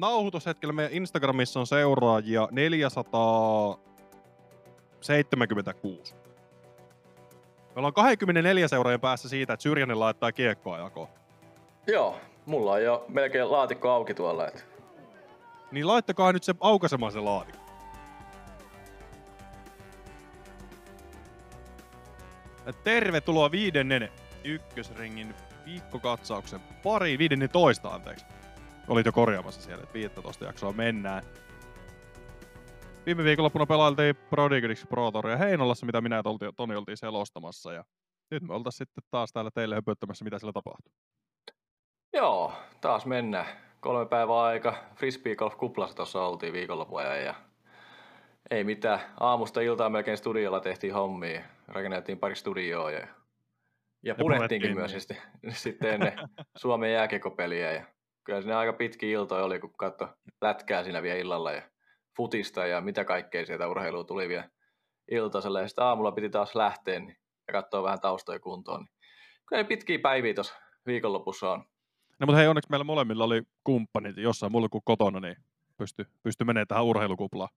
nauhoitushetkellä meidän Instagramissa on seuraajia 476. Me ollaan 24 seuraajan päässä siitä, että Syrjänen laittaa kiekkoa jakoon. Joo, mulla on jo melkein laatikko auki tuolla. Et. Niin laittakaa nyt se aukaisemaan se laatikko. Tervetuloa viidennen ykkösringin viikkokatsauksen pari, viidennen toista anteeksi. Olit jo korjaamassa siellä, että 15 jaksoa mennään. Viime viikonloppuna pelailtiin Prodigix Pro Touria Heinolassa, mitä minä ja Toni oltiin selostamassa. Ja nyt me oltaisiin sitten taas täällä teille höpöttämässä, mitä siellä tapahtuu. Joo, taas mennään. Kolme päivää aika. Frisbee Golf Kuplassa tuossa oltiin viikonlopun ja ei mitään. Aamusta iltaan melkein studiolla tehtiin hommia. Rakennettiin pari studioa ja, ja purettiinkin myös niin. sitten, sitten ennen Suomen jääkekopeliä. Ja kyllä siinä aika pitki iltoja oli, kun katso lätkää siinä vielä illalla ja futista ja mitä kaikkea sieltä urheilua tuli vielä iltaiselle. Ja sitten aamulla piti taas lähteä niin, ja katsoa vähän taustoja kuntoon. Niin kyllä pitkiä päiviä tuossa viikonlopussa on. No mutta hei, onneksi meillä molemmilla oli kumppanit jossain mulla kuin kotona, niin pysty, pysty menemään tähän urheilukuplaan.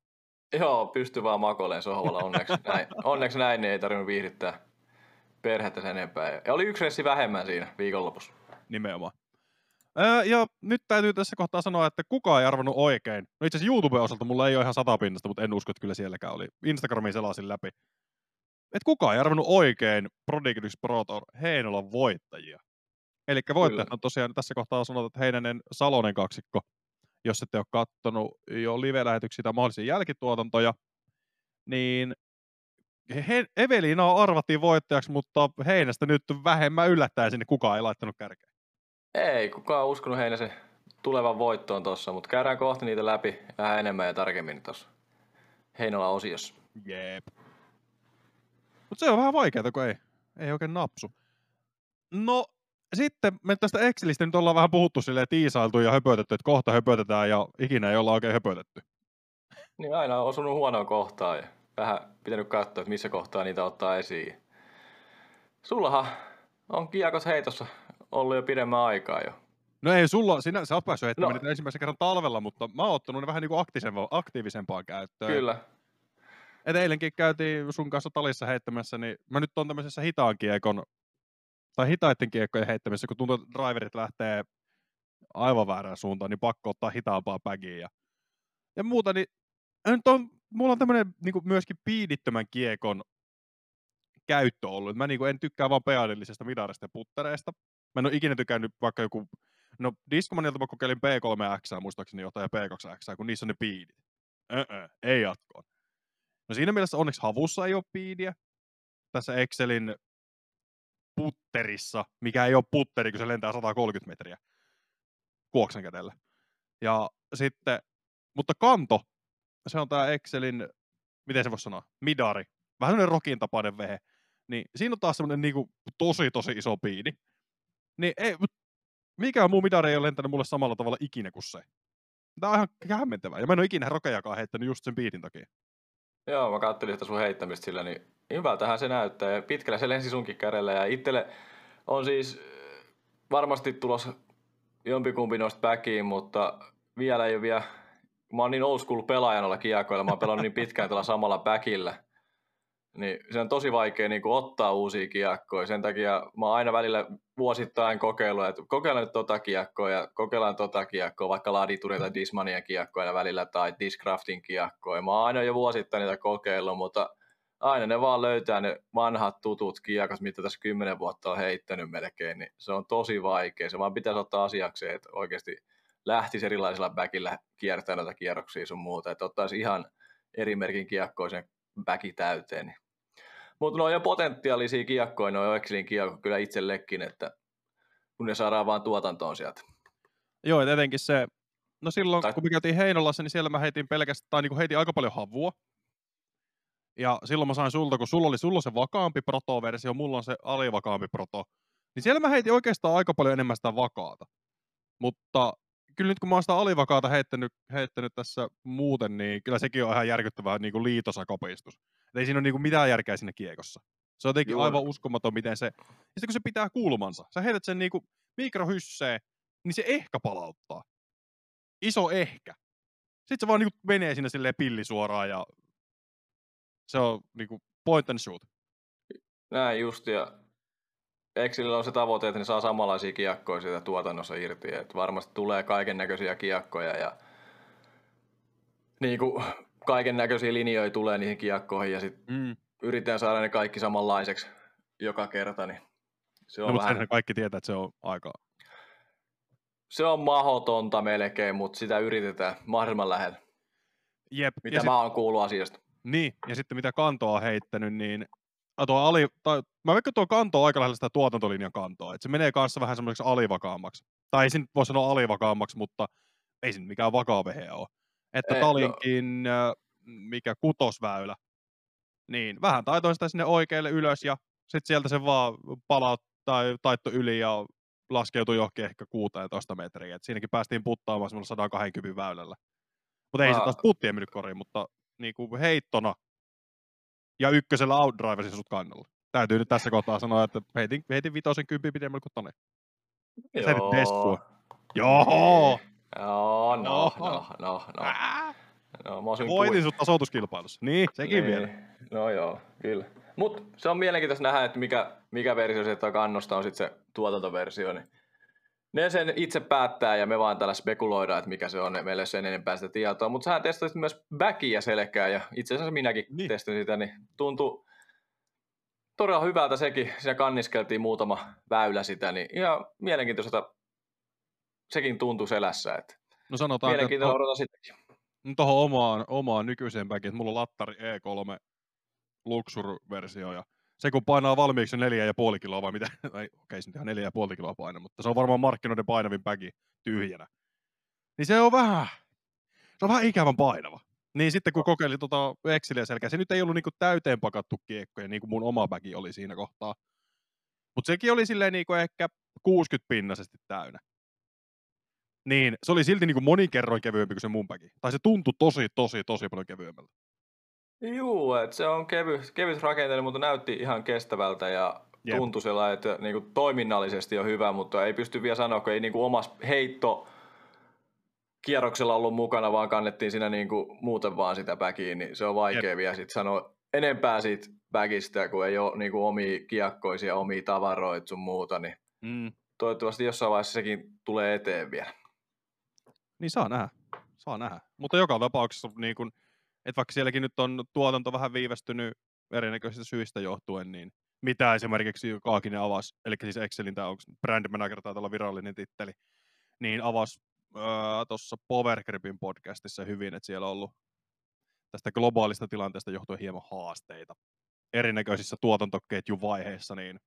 Joo, pysty vaan makoilemaan sohvalla onneksi näin. onneksi näin, niin ei tarvinnut viihdyttää perhettä sen enempää. Ja oli yksi ressi vähemmän siinä viikonlopussa. Nimenomaan. Öö, ja nyt täytyy tässä kohtaa sanoa, että kukaan ei arvannut oikein. No itse asiassa YouTuben osalta mulla ei ole ihan satapinnasta, mutta en usko, että kyllä sielläkään oli. Instagramin selasin läpi. Et kukaan ei arvannut oikein Prodigy Pro Tour Heinolan voittajia. Eli voittajat on tosiaan tässä kohtaa sanottu, että Heinänen Salonen kaksikko, jos ette ole kattonut jo live-lähetyksiä tai mahdollisia jälkituotantoja, niin he, Evelina arvattiin voittajaksi, mutta Heinästä nyt vähemmän yllättäen sinne kukaan ei laittanut kärkeen. Ei, kukaan uskonut Heinäsen tulevan voittoon tuossa, mutta käydään kohta niitä läpi vähän enemmän ja tarkemmin tuossa Heinola osiossa. Jep. Mutta se on vähän vaikeaa, kun ei, ei oikein napsu. No, sitten me tästä Excelistä nyt ollaan vähän puhuttu silleen tiisailtu ja höpötetty, että kohta höpötetään ja ikinä ei olla oikein höpötetty. Niin aina on osunut huonoa kohtaa ja vähän pitänyt katsoa, että missä kohtaa niitä ottaa esiin. Sullahan on kiekos heitossa ollut jo pidemmän aikaa jo. No ei sulla, sinä, sä oot päässyt no. ensimmäisen kerran talvella, mutta mä oon ottanut ne vähän niin kuin aktiivisempaa käyttöön. Kyllä. Et eilenkin käytiin sun kanssa talissa heittämässä, niin mä nyt on tämmöisessä hitaan kiekon tai hitaiden kiekkojen heittämisessä, kun tuntuu, että driverit lähtee aivan väärään suuntaan, niin pakko ottaa hitaampaa pägiä. Ja, ja muuta, niin nyt on, mulla on tämmöinen niin myöskin piidittömän kiekon käyttö ollut. Mä niin kuin, en tykkää vaan peadillisesta midarista ja puttereista. Mä en ole ikinä tykännyt vaikka joku, no Discmanilta mä kokeilin P3X, muistaakseni jotain, ja P2X, kun niissä on ne piidit. Öö, ei jatkoon. No siinä mielessä onneksi havussa ei ole piidiä. Tässä Excelin putterissa, mikä ei ole putteri, kun se lentää 130 metriä kuoksen kädellä. Ja sitten, mutta kanto, se on tämä Excelin, miten se voisi sanoa, midari. Vähän sellainen rokin tapainen vehe. Niin siinä on taas semmoinen niin tosi tosi iso piini. Niin ei, mikään muu midari ei ole lentänyt mulle samalla tavalla ikinä kuin se. Tämä on ihan hämmentävää. Ja mä en ole ikinä rokejakaan heittänyt just sen piitin takia. Joo, mä kattelin sitä sun heittämistä sillä, niin hyvältähän se näyttää. Ja pitkällä se lensi sunkin kädellä. Ja itselle on siis äh, varmasti tulossa jompikumpi noista backiin, mutta vielä ei ole vielä... Mä oon niin old school pelaajan olla kiekoilla. Mä oon pelannut niin pitkään tällä samalla backillä niin se on tosi vaikea niin kuin ottaa uusia kiekkoja. Sen takia mä oon aina välillä vuosittain kokeillut, että kokeillaan nyt tota kiekkoa ja kokeillaan tota kiekkoa, vaikka Ladituria tai Dismania kiekkoja välillä tai Discraftin kiekkoja. Mä oon aina jo vuosittain niitä kokeillut, mutta aina ne vaan löytää ne vanhat tutut kiekot, mitä tässä kymmenen vuotta on heittänyt melkein, niin se on tosi vaikea. Se vaan pitäisi ottaa asiakseen, että oikeasti lähtisi erilaisilla backillä kiertämään noita kierroksia sun muuta, että ottaisi ihan eri merkin kiekkoja sen backi täyteen. Niin. Mutta ne on jo potentiaalisia kiekkoja, ne on Excelin kiekko kyllä itsellekin, että kun ne saadaan vaan tuotantoon sieltä. Joo, ja etenkin se, no silloin tai... kun me käytiin Heinolassa, niin siellä mä heitin pelkästään, tai niin heitin aika paljon havua. Ja silloin mä sain sulta, kun sulla oli sulla se vakaampi proto-versio, mulla on se alivakaampi proto. Niin siellä mä heitin oikeastaan aika paljon enemmän sitä vakaata. Mutta kyllä nyt kun mä oon sitä alivakaata heittänyt, heittänyt tässä muuten, niin kyllä sekin on ihan järkyttävää niin kuin liitosakopistus. Et ei siinä ole niin kuin mitään järkeä siinä kiekossa. Se on jotenkin Joo. aivan uskomaton, miten se... Ja sitten kun se pitää kulmansa, sä heität sen niin kuin mikrohysseen, niin se ehkä palauttaa. iso ehkä. Sitten se vaan niinku menee sinne silleen pilli suoraan ja se on niinku point and shoot. Näin just, ja Exilillä on se tavoite, että ne saa samanlaisia kiekkoja siitä tuotannossa irti. Että varmasti tulee kaiken näköisiä kiekkoja ja niin kuin kaiken näköisiä linjoja tulee niihin kiekkoihin ja sitten Mm. yritetään saada ne kaikki samanlaiseksi joka kerta. Niin se, No, on mutta vähän, senhän kaikki tietää, että se on aika... se on mahdotonta melkein, mutta sitä yritetään mahdollisimman lähellä. Jep. Mitä ja mä oon kuullut asiasta. Niin, ja sitten mitä kantoa on heittänyt, niin ah, tuo ali, tai, mä veikkaan tuo kanto on aika lähellä sitä tuotantolinjan kantoa, että se menee kanssa vähän semmoiseksi alivakaammaksi. Tai ei se nyt voi sanoa alivakaammaksi, mutta ei se mikään vakaa vehe ole. Että Ei, no- Talinkin, äh, mikä kutosväylä, niin vähän taitoin sitä sinne oikealle ylös ja sitten sieltä se vaan palaut tai taitto yli ja laskeutui johonkin ehkä 16 metriä. Et siinäkin päästiin puttaamaan semmoilla 120 väylällä. Mutta ei se Aa. taas puttien mennyt koriin, mutta niinku heittona ja ykkösellä outdriversin sut kannalla. Täytyy nyt tässä kohtaa sanoa, että heitin, heitin vitosen kympi pidemmälle kuin tonne. Ja sä nyt dessua. Joo! Joo, no, no, no, no. Ää! no mä olisin Voitin sut tasoituskilpailussa. Niin, sekin niin. vielä. No joo, kyllä. Mut se on mielenkiintoista nähdä, että mikä, mikä versio sieltä kannosta on sitten se tuotantoversio. Niin ne sen itse päättää ja me vaan täällä spekuloidaan, että mikä se on. Meillä ei ole sen enempää sitä tietoa. Mutta sähän testasit myös backia selkää ja itse asiassa minäkin Niin. testasin sitä, niin tuntui todella hyvältä sekin. Siinä kanniskeltiin muutama väylä sitä, niin ihan mielenkiintoiselta sekin tuntui selässä. Että No sanotaan, että mielenkiintoista odota sitäkin. tuohon omaan, omaan nykyiseen backiin, että mulla on lattari E3 Luxur-versio ja se kun painaa valmiiksi neljä ja puoli kiloa vai mitä, ei okei se nyt ihan neljä ja puoli kiloa paina, mutta se on varmaan markkinoiden painavin bagi tyhjänä. Niin se on vähän, se on vähän ikävän painava. Niin sitten kun kokeilin tota Exceliä selkeä, se nyt ei ollut niinku täyteen pakattu kiekkoja, niin kuin mun oma bagi oli siinä kohtaa. Mutta sekin oli silleen niinku ehkä 60 pinnasesti täynnä. Niin, se oli silti niinku monin kerroin kevyempi kuin se mun bagi. Tai se tuntui tosi, tosi, tosi paljon kevyemmältä. Juu, että se on kevyt, kevyt rakenteellinen, mutta näytti ihan kestävältä ja Jep. Tuntui sellainen, että niinku toiminnallisesti on hyvä, mutta ei pysty vielä sanoa, kun ei niinku omassa heitto kierroksella ollut mukana, vaan kannettiin siinä niinku muuten vaan sitä backiin, niin se on vaikea Jep. vielä sit sanoa enempää siitä backista, kun ei ole niinku omia kiekkoisia, omia tavaroita sun muuta, niin Mm. toivottavasti jossain vaiheessa sekin tulee eteen vielä. Niin saa nähdä. Saa nähdä. Mutta joka tapauksessa, niin kun, että vaikka sielläkin nyt on tuotanto vähän viivästynyt erinäköisistä syistä johtuen, niin mitä esimerkiksi Kaakinen avasi, eli siis Excelin tämä brand manager tai olla virallinen titteli, niin avasi öö, tuossa Power Gripin podcastissa hyvin, että siellä on ollut tästä globaalista tilanteesta johtuen hieman haasteita erinäköisissä tuotantoketjuvaiheissa, niin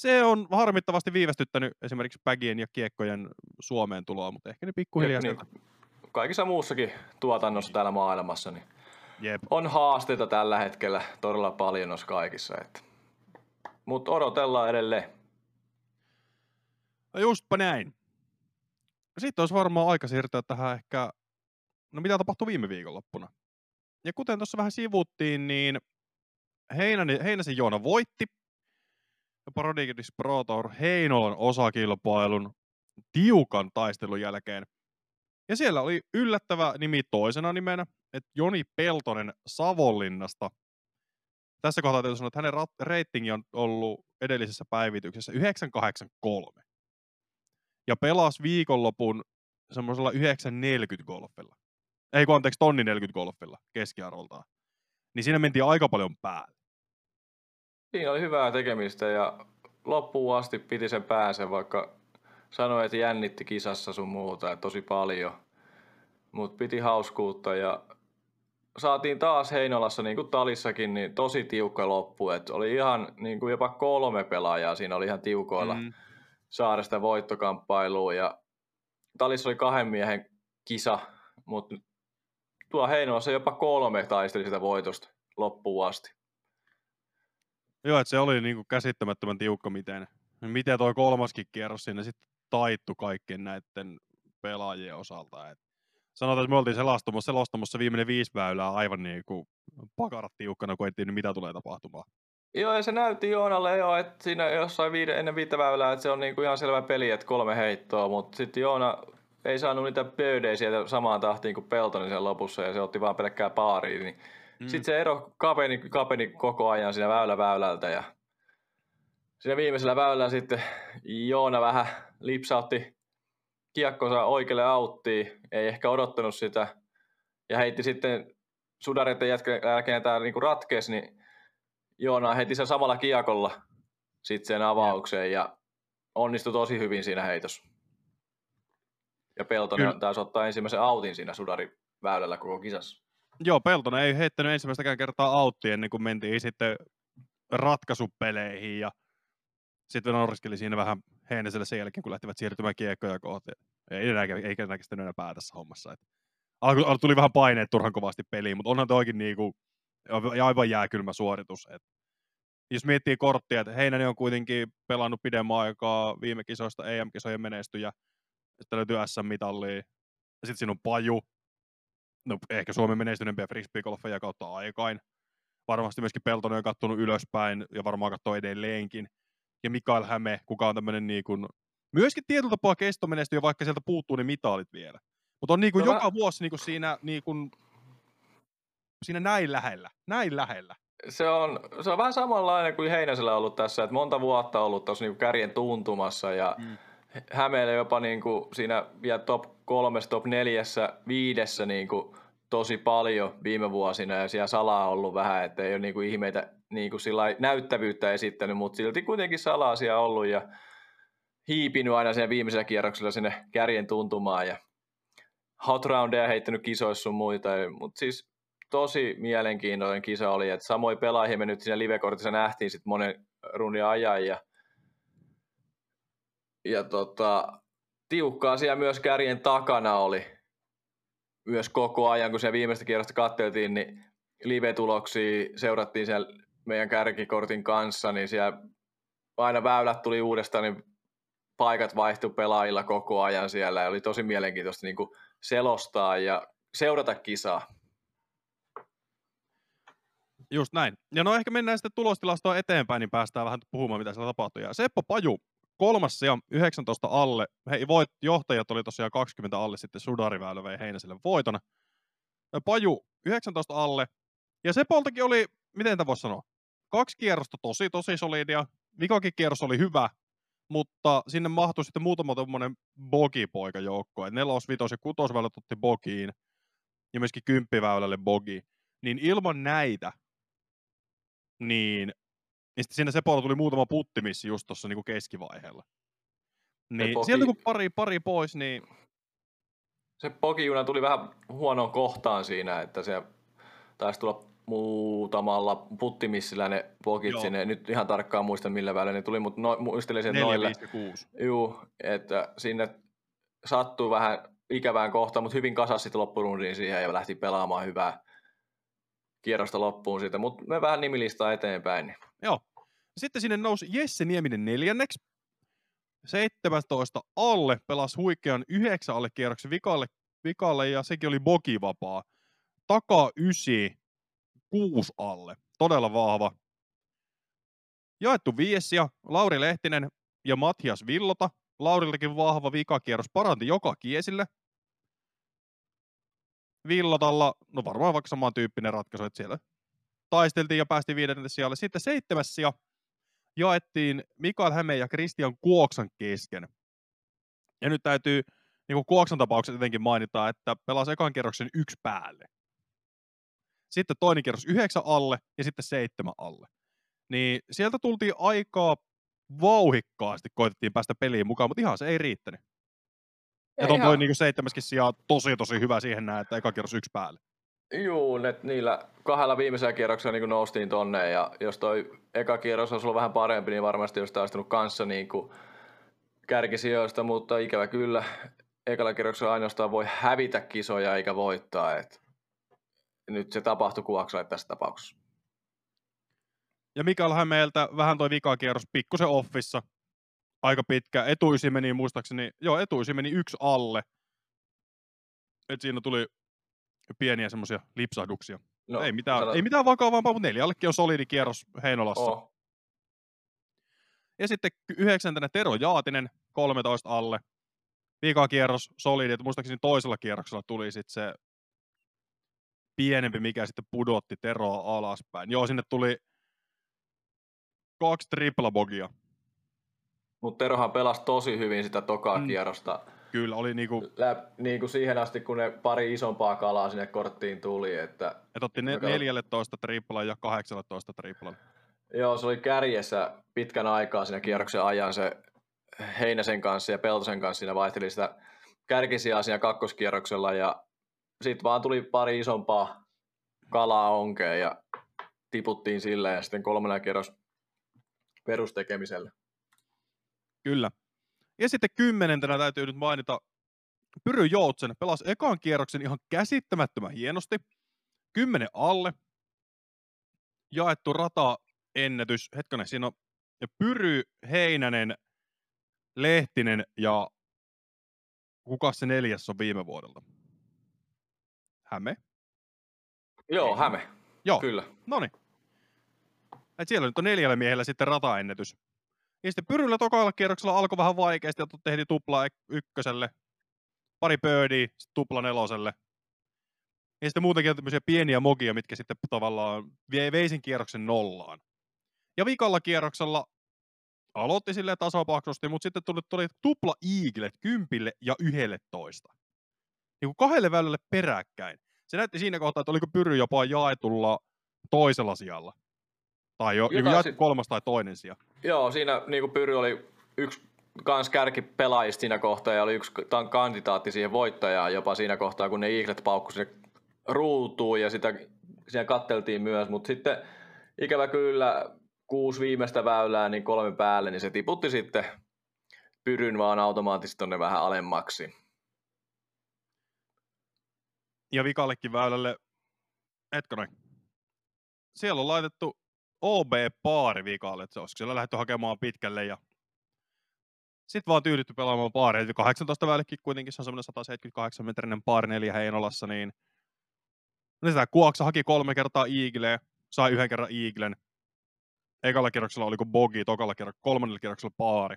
se on harmittavasti viivästyttänyt esimerkiksi bagien ja kiekkojen Suomeen tuloa, mutta ehkä ne pikkuhiljaa niin, kaikissa muussakin tuotannossa täällä maailmassa, niin Jep. on haasteita tällä hetkellä todella paljon noissa kaikissa. Että. Mutta odotellaan edelleen. No justpa näin. Sitten olisi varmaan aika siirtyä tähän ehkä, no mitä tapahtui viime viikonloppuna. Ja kuten tuossa vähän sivuttiin, niin Heinänen, Heinäsen Joona voitti. Ja Prodigious Pro Tour Heinolan osakilpailun tiukan taistelun jälkeen. Ja siellä oli yllättävä nimi toisena nimenä, että Joni Peltonen Savonlinnasta. Tässä kohtaa täytyy sanoa, että hänen rat- reitingi on ollut edellisessä päivityksessä 983 ja pelasi viikonlopun semmoisella 940 golfilla. Ei kun anteeksi, tonni 40 golfilla keskiarvoltaan. Niin siinä mentiin aika paljon päälle. Siinä oli hyvää tekemistä ja loppuun asti piti sen päänsä, vaikka sanoi, että jännitti kisassa sun muuta että tosi paljon. Mutta piti hauskuutta ja saatiin taas Heinolassa, niin kuin Talissakin, niin tosi tiukka loppu. Et oli ihan niin kuin jopa kolme pelaajaa siinä oli ihan tiukoilla. Mm. Mm. saada sitä voittokamppailua ja Talissa oli kahden miehen kisa, mutta tuo Heinolassa jopa kolme taisteli sitä voitosta loppuun asti. Joo, että se oli niinku käsittämättömän tiukka, miten, miten toi kolmaskin kierros sinne sitten taittu kaikkien näiden pelaajien osalta. Et sanotaan, että me oltiin selostamassa, selostamassa viimeinen viisi väylää aivan niinku pakarat tiukkana, kun ei mitä tulee tapahtumaan. Joo, ja se näytti Joonalle jo, että siinä jossain viide, ennen viittä väylää, että se on niinku ihan selvä peli, että kolme heittoa, mutta sitten Joona ei saanut niitä pöydejä sieltä samaan tahtiin kuin Peltonen sen lopussa ja se otti vaan pelkkää paaria. Niin mm. Sitten se ero kapeni, kapeni koko ajan siinä väylä väylältä ja siinä viimeisellä väylällä sitten Joona vähän lipsautti kiekkonsa oikealle auttiin, ei ehkä odottanut sitä ja heitti sitten sudareiden jälkeen tämä niinku ratkesi, niin Joona heitti sen samalla kiekolla sitten sen avaukseen ja onnistui tosi hyvin siinä heitossa. Ja Peltonen Kyllä. taas ottaa ensimmäisen autin siinä sudariväylällä koko kisassa. Joo, Peltonen ei heittänyt ensimmäistäkään kertaa autti ennen kuin mentiin sitten ratkaisupeleihin ja sitten norriskeli siinä vähän Heineselle sen jälkeen, kun lähtivät siirtymään kiekkoja kohti. Ei enää, ei enää kestänyt enää pää tässä hommassa. Et alku, tuli vähän paineet turhan kovasti peliin, mutta onhan toikin niinku, aivan jääkylmä suoritus. Et jos miettii korttia, että Heinänen on kuitenkin pelannut pidemmän aikaa viime kisoista EM-kisojen menestyjä, sitten löytyy SM-mitallia, sitten siinä on Paju, no ehkä Suomen menestyneempiä frisbeegolfeja kautta aikain. Varmasti myöskin Peltonen on kattonut ylöspäin ja varmaan katsoo edelleenkin. Ja Mikael Häme, kuka on tämmöinen niin kuin, myöskin tietyllä tapaa kestomenestyjä, vaikka sieltä puuttuu ne mitalit vielä. Mutta on niin kuin no joka mä... vuosi niin kuin siinä, niin kuin, siinä näin lähellä, näin lähellä. Se on, se on vähän samanlainen kuin Heinäsellä ollut tässä, että monta vuotta ollut tuossa niin kärjen tuntumassa ja mm. Hämeelle jopa niin kuin siinä vielä top kolmessa, top neljässä, viidessä niin kuin tosi paljon viime vuosina ja siellä salaa ollut vähän, että ei ole niin kuin ihmeitä niin kuin sillä näyttävyyttä esittänyt, mutta silti kuitenkin salaa siellä ollut ja hiipinyt aina sen viimeisellä kierroksella sinne kärjen tuntumaan ja hot roundeja heittänyt kisoissa sun muita, mutta siis tosi mielenkiintoinen kisa oli, että samoin pelaajia me nyt siinä live-kortissa nähtiin sitten monen runin ajan ja, ja tota, tiukkaa siellä myös kärjen takana oli myös koko ajan, kun se viimeistä kierrosta katteltiin, niin live-tuloksia seurattiin siellä meidän kärkikortin kanssa, niin siellä aina väylät tuli uudestaan, niin paikat vaihtui pelaajilla koko ajan siellä ja oli tosi mielenkiintoista niin selostaa ja seurata kisaa. Just näin. Ja no ehkä mennään sitten tulostilastoa eteenpäin, niin päästään vähän puhumaan, mitä siellä tapahtui. Ja Seppo Paju, kolmas ja 19 alle. Hei, voit, johtajat oli tosiaan 20 alle, sitten Sudariväylä vei Heinäselle voitona. Paju 19 alle. Ja Sepoltakin oli, miten tämä voisi sanoa, kaksi kierrosta tosi, tosi solidia. Vikakin kierros oli hyvä, mutta sinne mahtui sitten muutama tuommoinen bogipoikajoukko. Et nelos, vitos ja kutosväylät otti bogiin ja myöskin kymppiväylälle bogi. Niin ilman näitä, niin, niin sitten siinä Sepolla tuli muutama puttimissi just tuossa niin keskivaiheella. Niin poki... sieltä kun pari, pari pois, niin... Se pokijuna tuli vähän huonoon kohtaan siinä, että se taisi tulla muutamalla puttimissillä ne pokit Joo. sinne. Nyt ihan tarkkaan muista millä välillä ne tuli, mutta no, muistelin sen 4, noille. 5 6. Juu, että sinne sattuu vähän ikävään kohtaan, mutta hyvin kasasi sitten loppurundiin siihen ja lähti pelaamaan hyvää kierrosta loppuun siitä, mutta me vähän nimilistaa eteenpäin. Niin. Joo. Sitten sinne nousi Jesse Nieminen neljänneksi. 17 alle, pelasi huikean 9 alle kierroksen vikalle, vikalle ja sekin oli bogivapaa. Taka 9, 6 alle. Todella vahva. Jaettu viesiä, Lauri Lehtinen ja Matias Villota. Lauriltakin vahva vikakierros paranti joka kiesille. Villotalla, no varmaan vaikka samantyyppinen ratkaisu, että siellä taisteltiin ja päästiin viidennelle sijalle. Sitten seitsemäs sija jaettiin Mikael Häme ja Christian Kuoksan kesken. Ja nyt täytyy niin kuin Kuoksan tapauksessa jotenkin mainita, että pelasi ekan kerroksen yksi päälle. Sitten toinen kierros yhdeksän alle ja sitten seitsemän alle. Niin sieltä tultiin aikaa vauhikkaasti, koitettiin päästä peliin mukaan, mutta ihan se ei riittänyt. Ja on toi niinku seitsemäskin sijaa tosi tosi hyvä siihen näin, että eka kierros yksi päälle. Juu, että niillä kahdella viimeisellä kierroksella niin noustiin tonne ja jos toi eka kierros olisi ollut vähän parempi, niin varmasti olisi taistunut kanssa niin kuin kärkisijoista, mutta ikävä kyllä ekalla kierroksella ainoastaan voi hävitä kisoja eikä voittaa. Et nyt se tapahtui Kuoksalle tässä tapauksessa. Ja Mikael Hämeeltä vähän toi vikakierros pikkusen offissa. Aika pitkä. Etuisi meni muistaakseni, joo etuisi meni yksi alle. Et siinä tuli pieniä semmoisia lipsahduksia. No, ei, mitään, sanot... ei mitään vakavampaa, mutta neljällekin on solidi kierros Heinolassa. Oh. Ja sitten yhdeksäntenä Tero Jaatinen, 13 alle. Viika kierros solidi, että muistaakseni toisella kierroksella tuli sitten se pienempi, mikä sitten pudotti Teroa alaspäin. Joo, sinne tuli kaksi triplabogia. Mutta Terohan pelasi tosi hyvin sitä tokaa mm. kierrosta. Kyllä, oli niinku... Lä, niinku siihen asti, kun ne pari isompaa kalaa sinne korttiin tuli. Että... Et otti ne, 14 triplan ja 18 triplan. Joo, se oli kärjessä pitkän aikaa siinä kierroksen ajan se Heinäsen kanssa ja Peltosen kanssa siinä vaihteli sitä kärkisiä siinä kakkoskierroksella ja sitten vaan tuli pari isompaa kalaa onkeen ja tiputtiin sille ja sitten kolmannen kierros perustekemiselle. Kyllä. Ja sitten kymmenentenä täytyy nyt mainita Pyry Joutsen pelasi ekan kierroksen ihan käsittämättömän hienosti. Kymmenen alle. Jaettu rata ennätys. Hetkonen, siinä on Pyry, Heinänen, Lehtinen ja kuka se neljäs on viime vuodelta? Häme? Joo, Häme. Joo. Kyllä. No niin. Siellä nyt on neljällä miehellä sitten rataennätys. Ja sitten Pyryllä tokalla kierroksella alkoi vähän vaikeasti, että tehtiin tupla ykköselle, pari birdia, sitten tupla neloselle. Ja sitten muutenkin tämmöisiä pieniä mogia, mitkä sitten tavallaan veisin kierroksen nollaan. Ja vikalla kierroksella aloitti sille tasapaksusti, mutta sitten tuli, tuli tupla iigilet kympille ja yhdelle toista. Niin kuin kahdelle väylälle peräkkäin. Se näytti siinä kohtaa, että oliko Pyry jopa jaetulla toisella sijalla. Tai jo, niin jaettu kolmas tai toinen sija. Joo, siinä niin kuin Pyry oli yksi kans kärkipelaajista siinä kohtaa ja oli yksi kandidaatti siihen voittajaan jopa siinä kohtaa, kun ne Eaglet paukku sinne ruutuun ja sitä siinä katteltiin myös, mutta sitten ikävä kyllä kuusi viimeistä väylää, niin kolme päälle, niin se tiputti sitten pyryn vaan automaattisesti tonne vähän alemmaksi. Ja vikallekin väylälle, hetkonen, siellä on laitettu OB-paari vikalle, että se olisiko siellä lähdetty hakemaan pitkälle ja sitten vaan tyydytty pelaamaan paari. Eli 18 väyllekin kuitenkin, se on semmoinen 178 metrinen paari neljä Heinolassa, niin no sitä Kuoksa haki kolme kertaa Eagleä, sai yhden kerran Eaglen, ekalla kierroksella oliko bogi, tokalla kierroksella, kolmannella kierroksella paari.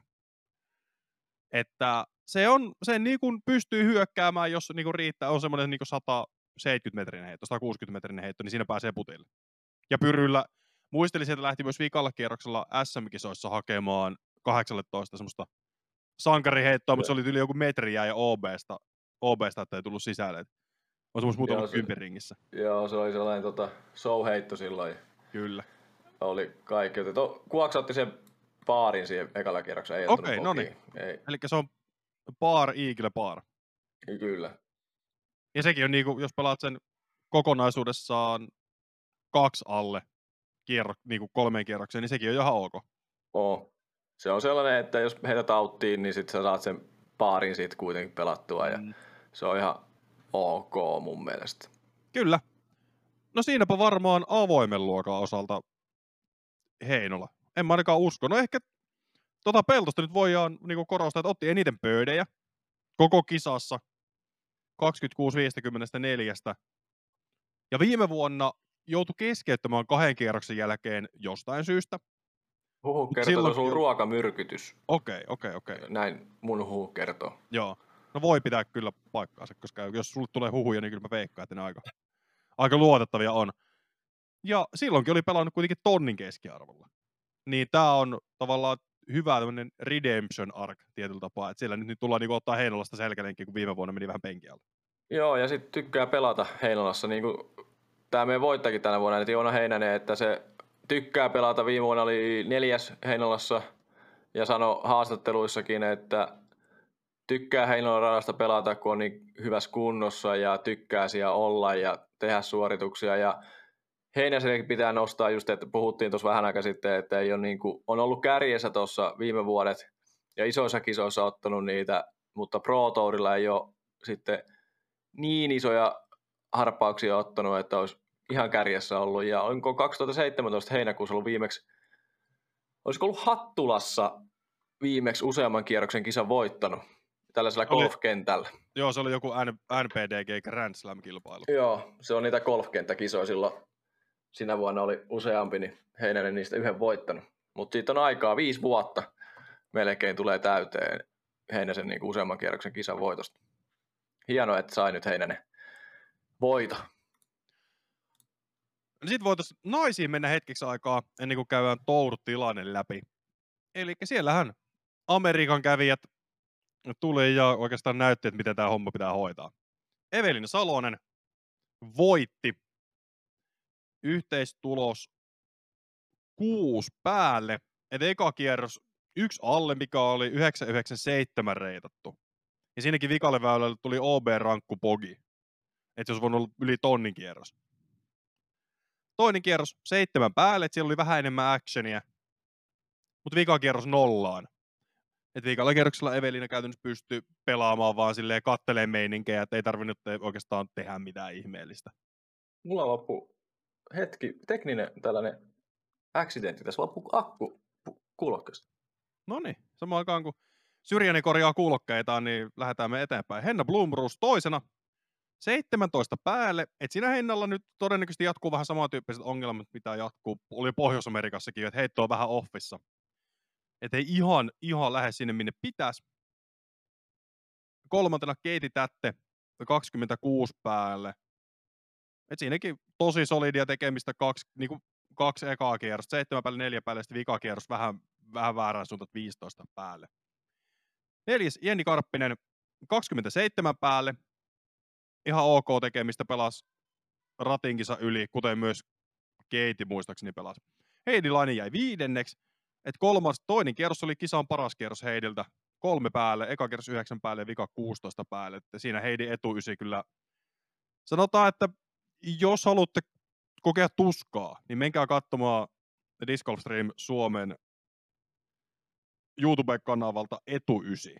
Että se, on, se niin kuin pystyy hyökkäämään, jos niin kuin riittää, on semmoinen niin 170 metrinen heitto, 160 metrinen heitto, niin siinä pääsee putille. Ja Pyryllä, muistelin, että lähti myös vikalla kierroksella SM-kisoissa hakemaan 18 semmoista sankariheittoa, mutta se oli yli joku metri ja OBsta, OBsta, että ei tullut sisälle. On semmoista muutama kympiringissä. Joo, se oli sellainen tota, show-heitto silloin. Kyllä oli kaikki. Kuoksa otti sen paarin siihen ekalla kierroksella. Ei Okei, okay, no niin. Eli se on paar, Eagle paar. Kyllä. Ja sekin on niinku, jos pelaat sen kokonaisuudessaan kaksi alle kierro, niinku kolmeen kierrokseen, niin sekin on ihan ok. Oo. Se on sellainen, että jos heitä tauttiin, niin sitten sä saat sen paarin siitä kuitenkin pelattua ja mm. se on ihan ok mun mielestä. Kyllä. No siinäpä varmaan avoimen luokan osalta Heinola. En mä ainakaan usko. No ehkä tota Peltosta nyt voidaan niin korostaa, että otti eniten pöydejä koko kisassa. 26-54. Ja viime vuonna joutui keskeyttämään kahden kierroksen jälkeen jostain syystä. Huhu kertoo, Silloin... sun ruokamyrkytys. Okei, okay, okei, okay, okei. Okay. Näin mun huhu kertoo. Joo. No voi pitää kyllä paikkaansa, koska jos sulle tulee huhuja, niin kyllä mä veikkaan, että ne aika, aika luotettavia on. Ja silloinkin oli pelannut kuitenkin tonnin keskiarvolla. Niin tämä on tavallaan hyvä tämmöinen redemption arc tietyllä tapaa, että siellä nyt, nyt tullaan niinku ottaa Heinolasta selkälenkin, kun viime vuonna meni vähän penkialla. Joo, ja sitten tykkää pelata Heinolassa, niin kuin tämä meidän voittakin tänä vuonna, että Joona Heinänen, että se tykkää pelata. Viime vuonna oli neljäs Heinolassa ja sanoi haastatteluissakin, että tykkää Heinolan radasta pelata, kun on niin hyvässä kunnossa ja tykkää siellä olla ja tehdä suorituksia. Ja Heinäsenkin pitää nostaa just, että puhuttiin tuossa vähän aika sitten, että ei ole niin kuin, on ollut kärjessä tuossa viime vuodet ja isoissa kisoissa ottanut niitä, mutta Pro Tourilla ei ole sitten niin isoja harppauksia ottanut, että olisi ihan kärjessä ollut. Ja onko 2017 heinäkuussa ollut viimeksi, olisiko ollut Hattulassa viimeksi useamman kierroksen kisan voittanut tällaisella oli, golfkentällä. Joo, se oli joku NPDG Grand Slam-kilpailu. Joo, se on niitä golfkenttäkisoja silloin sinä vuonna oli useampi, niin Heinänen niistä yhden voittanut. Mutta siitä on aikaa viisi vuotta melkein tulee täyteen Heinäsen niin useamman kierroksen kisan voitosta. Hienoa, että sai nyt Heinänen voito. No Sitten voitaisiin naisiin mennä hetkeksi aikaa ennen kuin käydään Tour-tilanne läpi. Eli siellähän Amerikan kävijät tuli ja oikeastaan näytti, että miten tämä homma pitää hoitaa. Evelin Salonen voitti yhteistulos kuusi päälle. Et eka kierros yksi alle, mikä oli 997 reitattu. Ja siinäkin vikalle väylälle tuli OB-rankku pogi. Että olisi voinut olla yli tonnin kierros. Toinen kierros seitsemän päälle, että siellä oli vähän enemmän actionia. Mutta vika kierros nollaan. Että viikalla kierroksella Evelina käytännössä pystyy pelaamaan vaan silleen kattelee meininkejä, että ei tarvinnut oikeastaan tehdä mitään ihmeellistä. Mulla loppu hetki, tekninen tällainen accidentti, tässä loppu akku kuulokkeesta. No niin, samaan aikaan kun Syrjäni korjaa kuulokkeitaan, niin lähdetään me eteenpäin. Henna Blumrus toisena, 17 päälle. Et siinä Hennalla nyt todennäköisesti jatkuu vähän samantyyppiset ongelmat, mitä jatkuu. Oli Pohjois-Amerikassakin, että heitto on vähän offissa. Että ei ihan, ihan lähde sinne, minne pitäisi. Kolmantena Keiti Tätte, 26 päälle. Et siinäkin tosi solidia tekemistä kaksi, niin kuin kaksi ekaa kierrosta, seitsemän päälle, neljä päälle, sitten vika kierros vähän, vähän väärään suuntaan 15 päälle. Neljäs Jenni Karppinen, 27 päälle. Ihan ok tekemistä, pelas ratinkisa yli, kuten myös Keiti muistaakseni pelasi. Heidi Laine jäi viidenneksi. Et kolmas, toinen kierros oli kisan paras kierros Heidiltä. Kolme päälle, eka kierros yhdeksän päälle ja vika 16 päälle. Et siinä Heidi etuysi kyllä. Sanotaan, että jos haluatte kokea tuskaa, niin menkää katsomaan Disc Golf Stream Suomen YouTube-kanavalta etuysi.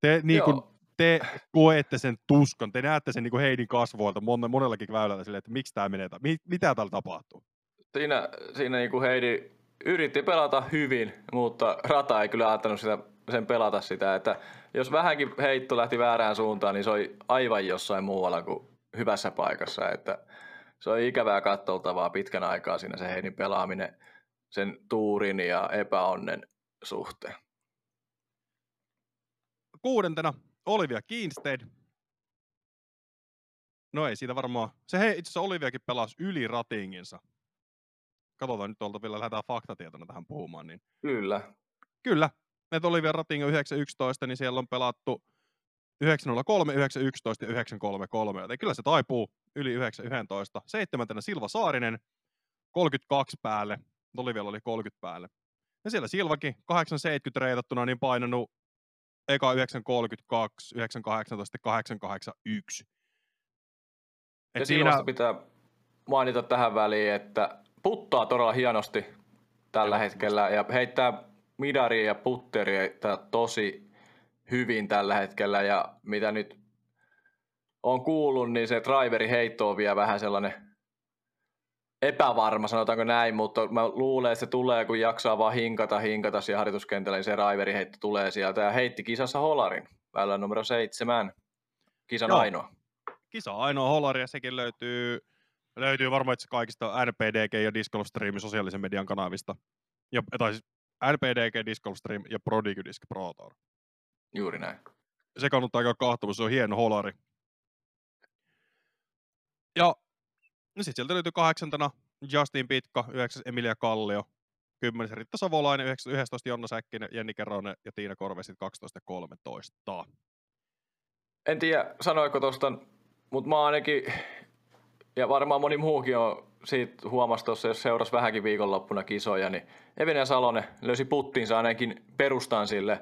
Te, niin kun, te koette sen tuskan, te näette sen niin kuin Heidin kasvoilta mon, monellakin väylällä silleen, että miksi tämä menee, mit, mitä täällä tapahtuu? Siinä, siinä niin kuin Heidi yritti pelata hyvin, mutta rata ei kyllä ajattanut sitä, sen pelata sitä, että jos vähänkin heitto lähti väärään suuntaan, niin se oli aivan jossain muualla kuin hyvässä paikassa, että se on ikävää katsoltavaa pitkän aikaa siinä se Heidin pelaaminen sen tuurin ja epäonnen suhteen. Kuudentena Olivia Kiinstead. No ei siitä varmaan. Se hei, itse asiassa Oliviakin pelasi yli ratinginsa. Katsotaan nyt tuolta vielä, lähdetään faktatietona tähän puhumaan. Niin... Kyllä. Kyllä. Että Olivia Rating on 911, niin siellä on pelattu 903, 911 ja 933. Joten kyllä se taipuu yli 911. Seitsemäntenä Silva Saarinen, 32 päälle. Olivialla oli 30 päälle. Ja siellä Silvakin 870 reitattuna niin painanut eka 932, 918, 881. Et ja siinä pitää mainita tähän väliin, että puttaa todella hienosti tällä ja, hetkellä ja heittää midaria ja putteria tosi hyvin tällä hetkellä ja mitä nyt on kuullut, niin se driveri heitto on vielä vähän sellainen epävarma, sanotaanko näin, mutta mä luulen, että se tulee, kun jaksaa vaan hinkata, hinkata siellä harjoituskentällä, niin se heitto tulee sieltä ja heitti kisassa holarin, väylän numero seitsemän, kisan Joo. ainoa. Kisa ainoa holari ja sekin löytyy, löytyy varmaan itse kaikista NPDG ja Disc Golf Stream sosiaalisen median kanavista. Ja, tai siis NPDG, Disc Golf Stream ja Prodigy Disc Pro Tour. Juuri näin. Se kannattaa käydä kahtomaan, se on hieno holari. Ja No sitten sieltä löytyy kahdeksantana Justin Pitkä, yhdeksäs Emilia Kallio, kymmenes Ritta Savolainen, 11 Jonna Säkkinen, Jenni Keronen ja Tiina Korvesit 12 13. En tiedä, sanoiko tuosta, mutta mä ainakin, ja varmaan moni muukin on siitä huomasi tuossa, jos seurasi vähänkin viikonloppuna kisoja, niin Evinen Salonen löysi puttinsa ainakin perustan sille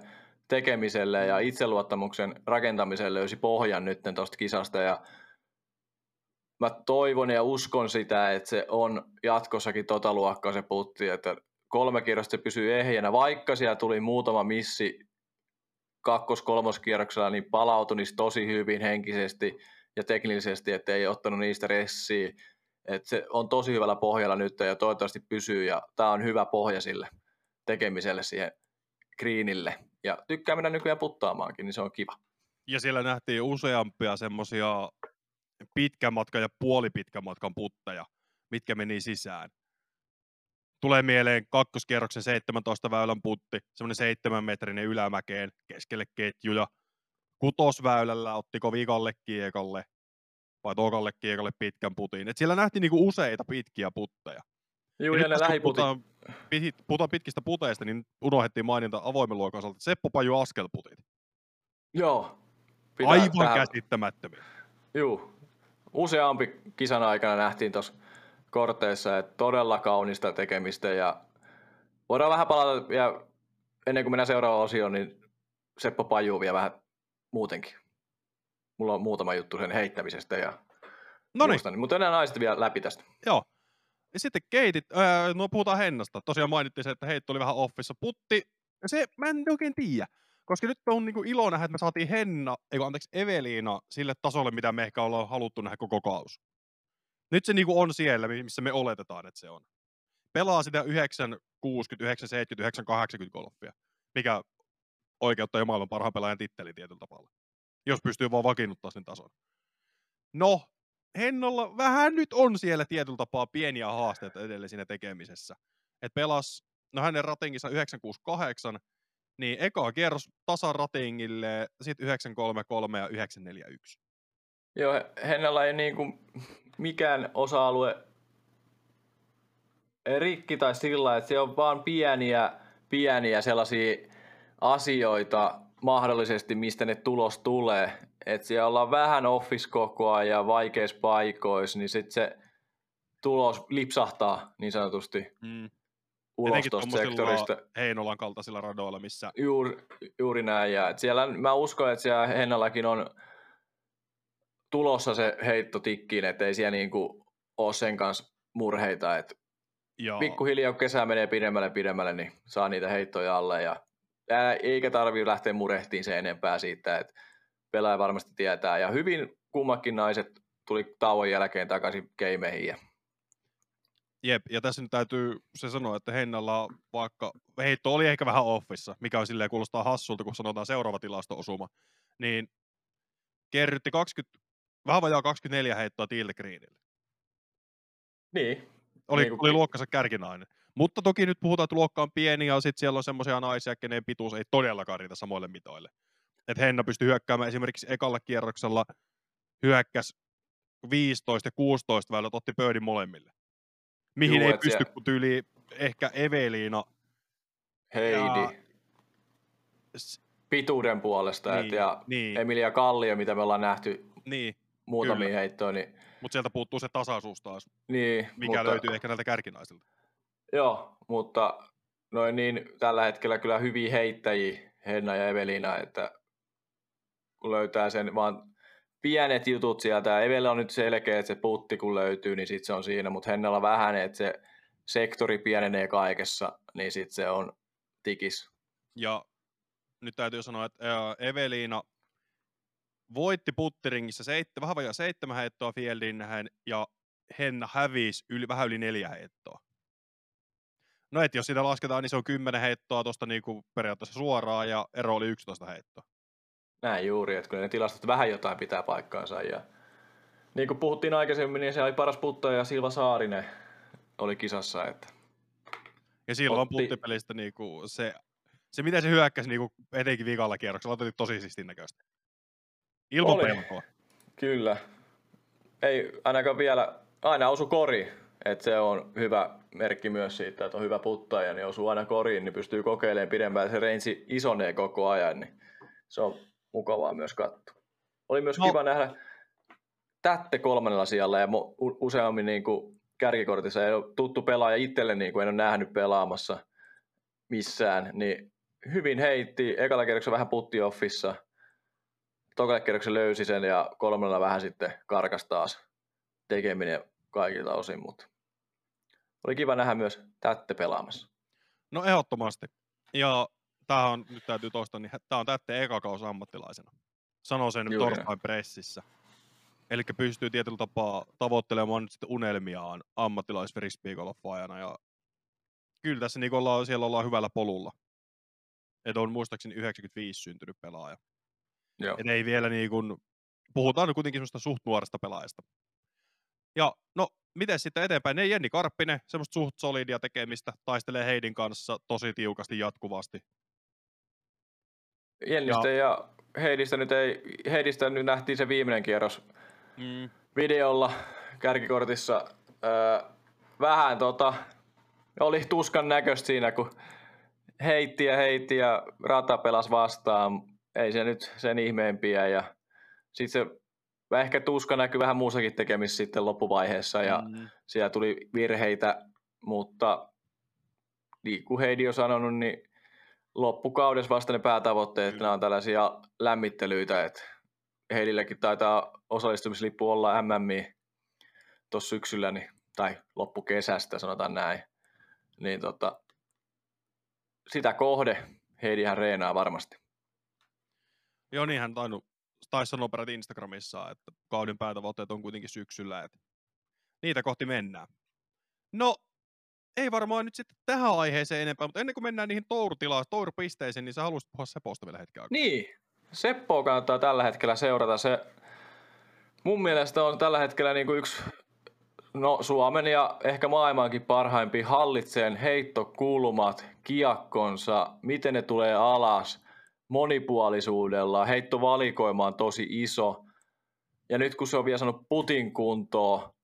tekemiselle ja itseluottamuksen rakentamiselle löysi pohjan nyt tuosta kisasta ja mä toivon ja uskon sitä, että se on jatkossakin tota luokkaa se putti, että kolme kierrosta se pysyy ehjänä, vaikka siellä tuli muutama missi kakkos-kolmoskierroksella, niin palautui niistä tosi hyvin henkisesti ja teknisesti, että ei ottanut niistä ressiä. että se on tosi hyvällä pohjalla nyt ja toivottavasti pysyy ja tämä on hyvä pohja sille tekemiselle siihen greenille. Ja tykkää mennä nykyään puttaamaankin, niin se on kiva. Ja siellä nähtiin useampia semmoisia pitkän matkan ja puolipitkän matkan putteja, mitkä meni sisään. tulee mieleen kakkoskierroksen 17 väylän putti, semmoinen seitsemän metrinen ylämäkeen keskelle ketjuja. Kutosväylällä ottiko vikalle kiekalle vai tokalle kiekalle pitkän putin. Et siellä nähtiin niinku useita pitkiä putteja. Juu, Ja ne lähiputit. puhutaan, puhutaan pitkistä puteista, niin unohdettiin mainita avoimen luokan osalta Seppo Paju askelputit. Joo. Aivan tähän- käsittämättömiä. Juu. Useampi kisan aikana nähtiin tuossa korteissa, että todella kaunista tekemistä ja voidaan vähän palata ja ennen kuin mennään seuraavaan osioon, niin Seppo Paju vielä vähän muutenkin. Mulla on muutama juttu sen heittämisestä ja No niin, muusta, niin, mutta enää naiset vielä läpi tästä. joo. Ja sitten keitit, öö, no puhutaan Hennasta. Tosiaan mainittiin se, että heitto oli vähän offissa. Putti, se mä en oikein tiedä. Koska nyt on niinku ilo nähdä, että me saatiin Henna, ei anteeksi Eveliina sille tasolle, mitä me ehkä ollaan haluttu nähdä koko kaus. Nyt se niinku on siellä, missä me oletetaan, että se on. Pelaa sitä 960, 970, 980 golfia, mikä oikeuttaa jo maailman parhaan pelaajan titteli tietyllä tavalla. Jos pystyy vaan vakiinnuttaa sen tason. No, Hennolla vähän nyt on siellä tietyllä tapaa pieniä haasteita edelleen siinä tekemisessä. Et pelas, no hänen ratingissa 968, niin eka kierros tasan ratingille, sitten 933 ja 941. Joo, Hennellä ei niinku mikään osa-alue rikki tai sillä, että se on vaan pieniä, pieniä sellaisia asioita mahdollisesti, mistä ne tulos tulee. Että siellä ollaan vähän office koko ajan ja vaikeissa paikoissa, niin sitten se tulos lipsahtaa niin sanotusti Mm. Ulos tuosta sektorista. Heinolan kaltaisilla radoilla, missä Juuri, juuri näin. Ja et siellä, mä uskon, että siellä Hennallakin on tulossa se heitto tikkiin, että ei siellä niinku ole sen kanssa murheita. Et ja, pikkuhiljaa, kun kesä menee pidemmälle pidemmälle, niin saa niitä heittoja alle. Ja, ää, eikä tarvii lähteä murehtiin sen enempää siitä, että pelaaja varmasti tietää. Ja hyvin kummakin naiset tuli tauon jälkeen takaisin keimeihin. Ja, Jep, ja tässä nyt täytyy se sanoa, että Hennalla vaikka heitto oli ehkä vähän offissa, mikä on silleen kuulostaa hassulta, kun sanotaan seuraava tilasto-osuma, niin kerrytti 20, vähän vajaa 24 heittoa Tilde Greenille. niin, Oli, Niin kuin oli luokkansa kärkinainen. Mutta toki nyt puhutaan, että luokka on pieni ja sitten siellä on semmoisia naisia, kenen pituus ei todellakaan riitä samoille mitoille. Että Henna pystyi hyökkäämään esimerkiksi ekalla kierroksella hyökkäs 15 ja 16 väylät, otti pöydin molemmille. Mihin Juu, ei pysty, siellä- kun tyyli ehkä Eveliina Heidi. s- pituuden puolesta. Niin, et, ja niin. Emilia Kallio, mitä me ollaan nähty Niin, muutamia Kyllä. heittoja, niin, mutta sieltä puuttuu se tasaisuus taas, niin mikä mutta, löytyy ehkä näiltä kärkinaisilta. Joo, mutta noin niin tällä hetkellä kyllä hyviä heittäjiä, Henna ja Evelina, että kun löytää sen vaan pienet jutut sieltä, ja Evellä on nyt selkeä, että se putti kun löytyy, niin sitten se on siinä, mutta Hennalla vähän, että se sektori pienenee kaikessa, niin sitten se on tikis. Ja nyt täytyy sanoa, että Eveliina voitti puttiringissä seit, vähän vajaa seitsemän heittoa Fieldin nähden, ja Henna hävisi yli, vähän yli neljä heittoa. No et jos sitä lasketaan, niin se on kymmenen heittoa tuosta niinku periaatteessa suoraan, ja ero oli 11 heittoa. Näin juuri, että kun ne tilastot vähän jotain pitää paikkaansa. Ja niin kuin puhuttiin aikaisemmin, niin se oli paras puttaja Silva Saarinen oli kisassa. Että Ja silloin Otti- puttipelistä niinku se, se, miten se hyökkäsi niinku etenkin vikalla kierroksella, oli tosi siistin näköistä. Ilman Oli. pelkoa. Kyllä. Ei ainakaan vielä, aina osu kori, että se on hyvä merkki myös siitä, että on hyvä puttaja, niin osuu aina koriin, niin pystyy kokeilemaan pidempään, se range isonee koko ajan, niin se on mukavaa myös katsoa. Oli myös No. kiva nähdä Tätte kolmannella sijalla ja useammin niin kuin kärkikortissa ei ole tuttu pelaaja itselle, niin kuin en ole nähnyt pelaamassa missään, niin hyvin heitti, ekalla kierroksella vähän putti offissa, tokalle kierroksen löysi sen ja kolmannella vähän sitten karkas taas tekeminen kaikilta osin, mutta oli kiva nähdä myös Tätte pelaamassa. No ehdottomasti. Ja tämähän on, nyt täytyy toistaa, niin tämä on tätte eka kausi ammattilaisena. Sanoo sen Juuri torstain pressissä. Eli pystyy tietyllä tapaa tavoittelemaan nyt sitten unelmiaan ammattilaisfrisbeegolfaajana. Ja kyllä tässä niin ollaan, siellä ollaan hyvällä polulla. Että on muistaakseni 95 syntynyt pelaaja. Joo. Et ei vielä niin kuin, puhutaan kuitenkin semmoista suht nuoresta pelaajasta. Ja no, miten sitten eteenpäin? Ne Jenni Karppinen, semmoista suht solidia tekemistä, taistelee Heidin kanssa tosi tiukasti jatkuvasti. Jennistä ja, ja Heidistä nyt ei, Heidistä nyt nähtiin se viimeinen kierros mm. videolla kärkikortissa. Öö, vähän tota, oli tuskan näköistä siinä, kun heitti ja heitti ja rata pelas vastaan. Ei se nyt sen ihmeempiä. Ja sitten se ehkä tuska näkyy vähän muussakin tekemissä sitten loppuvaiheessa ja mm. siellä tuli virheitä, mutta niin kuin Heidi on sanonut, niin loppukaudessa vasta ne päätavoitteet, mm. nämä on tällaisia lämmittelyitä, että Heidilläkin taitaa osallistumislippu olla MMI tuossa syksyllä, niin, tai loppukesästä sanotaan näin, niin tota, sitä kohde Heidihän reenaa varmasti. Joo, niin hän tainnut, taisi sanoa peräti Instagramissa, että kauden päätavoitteet on kuitenkin syksyllä, että niitä kohti mennään. No, ei varmaan nyt sitten tähän aiheeseen enempää, mutta ennen kuin mennään niihin tourutilaan, tourpisteisiin, niin sä haluaisit puhua Seposta vielä hetken aikaa. Niin, Seppoa kannattaa tällä hetkellä seurata. Se mun mielestä on tällä hetkellä niin kuin yksi no, Suomen ja ehkä maailmankin parhaimpi hallitseen heittokulmat, kiakkonsa, miten ne tulee alas, monipuolisuudella, heittovalikoima on tosi iso. Ja nyt kun se on vielä sanonut putin kuntoon,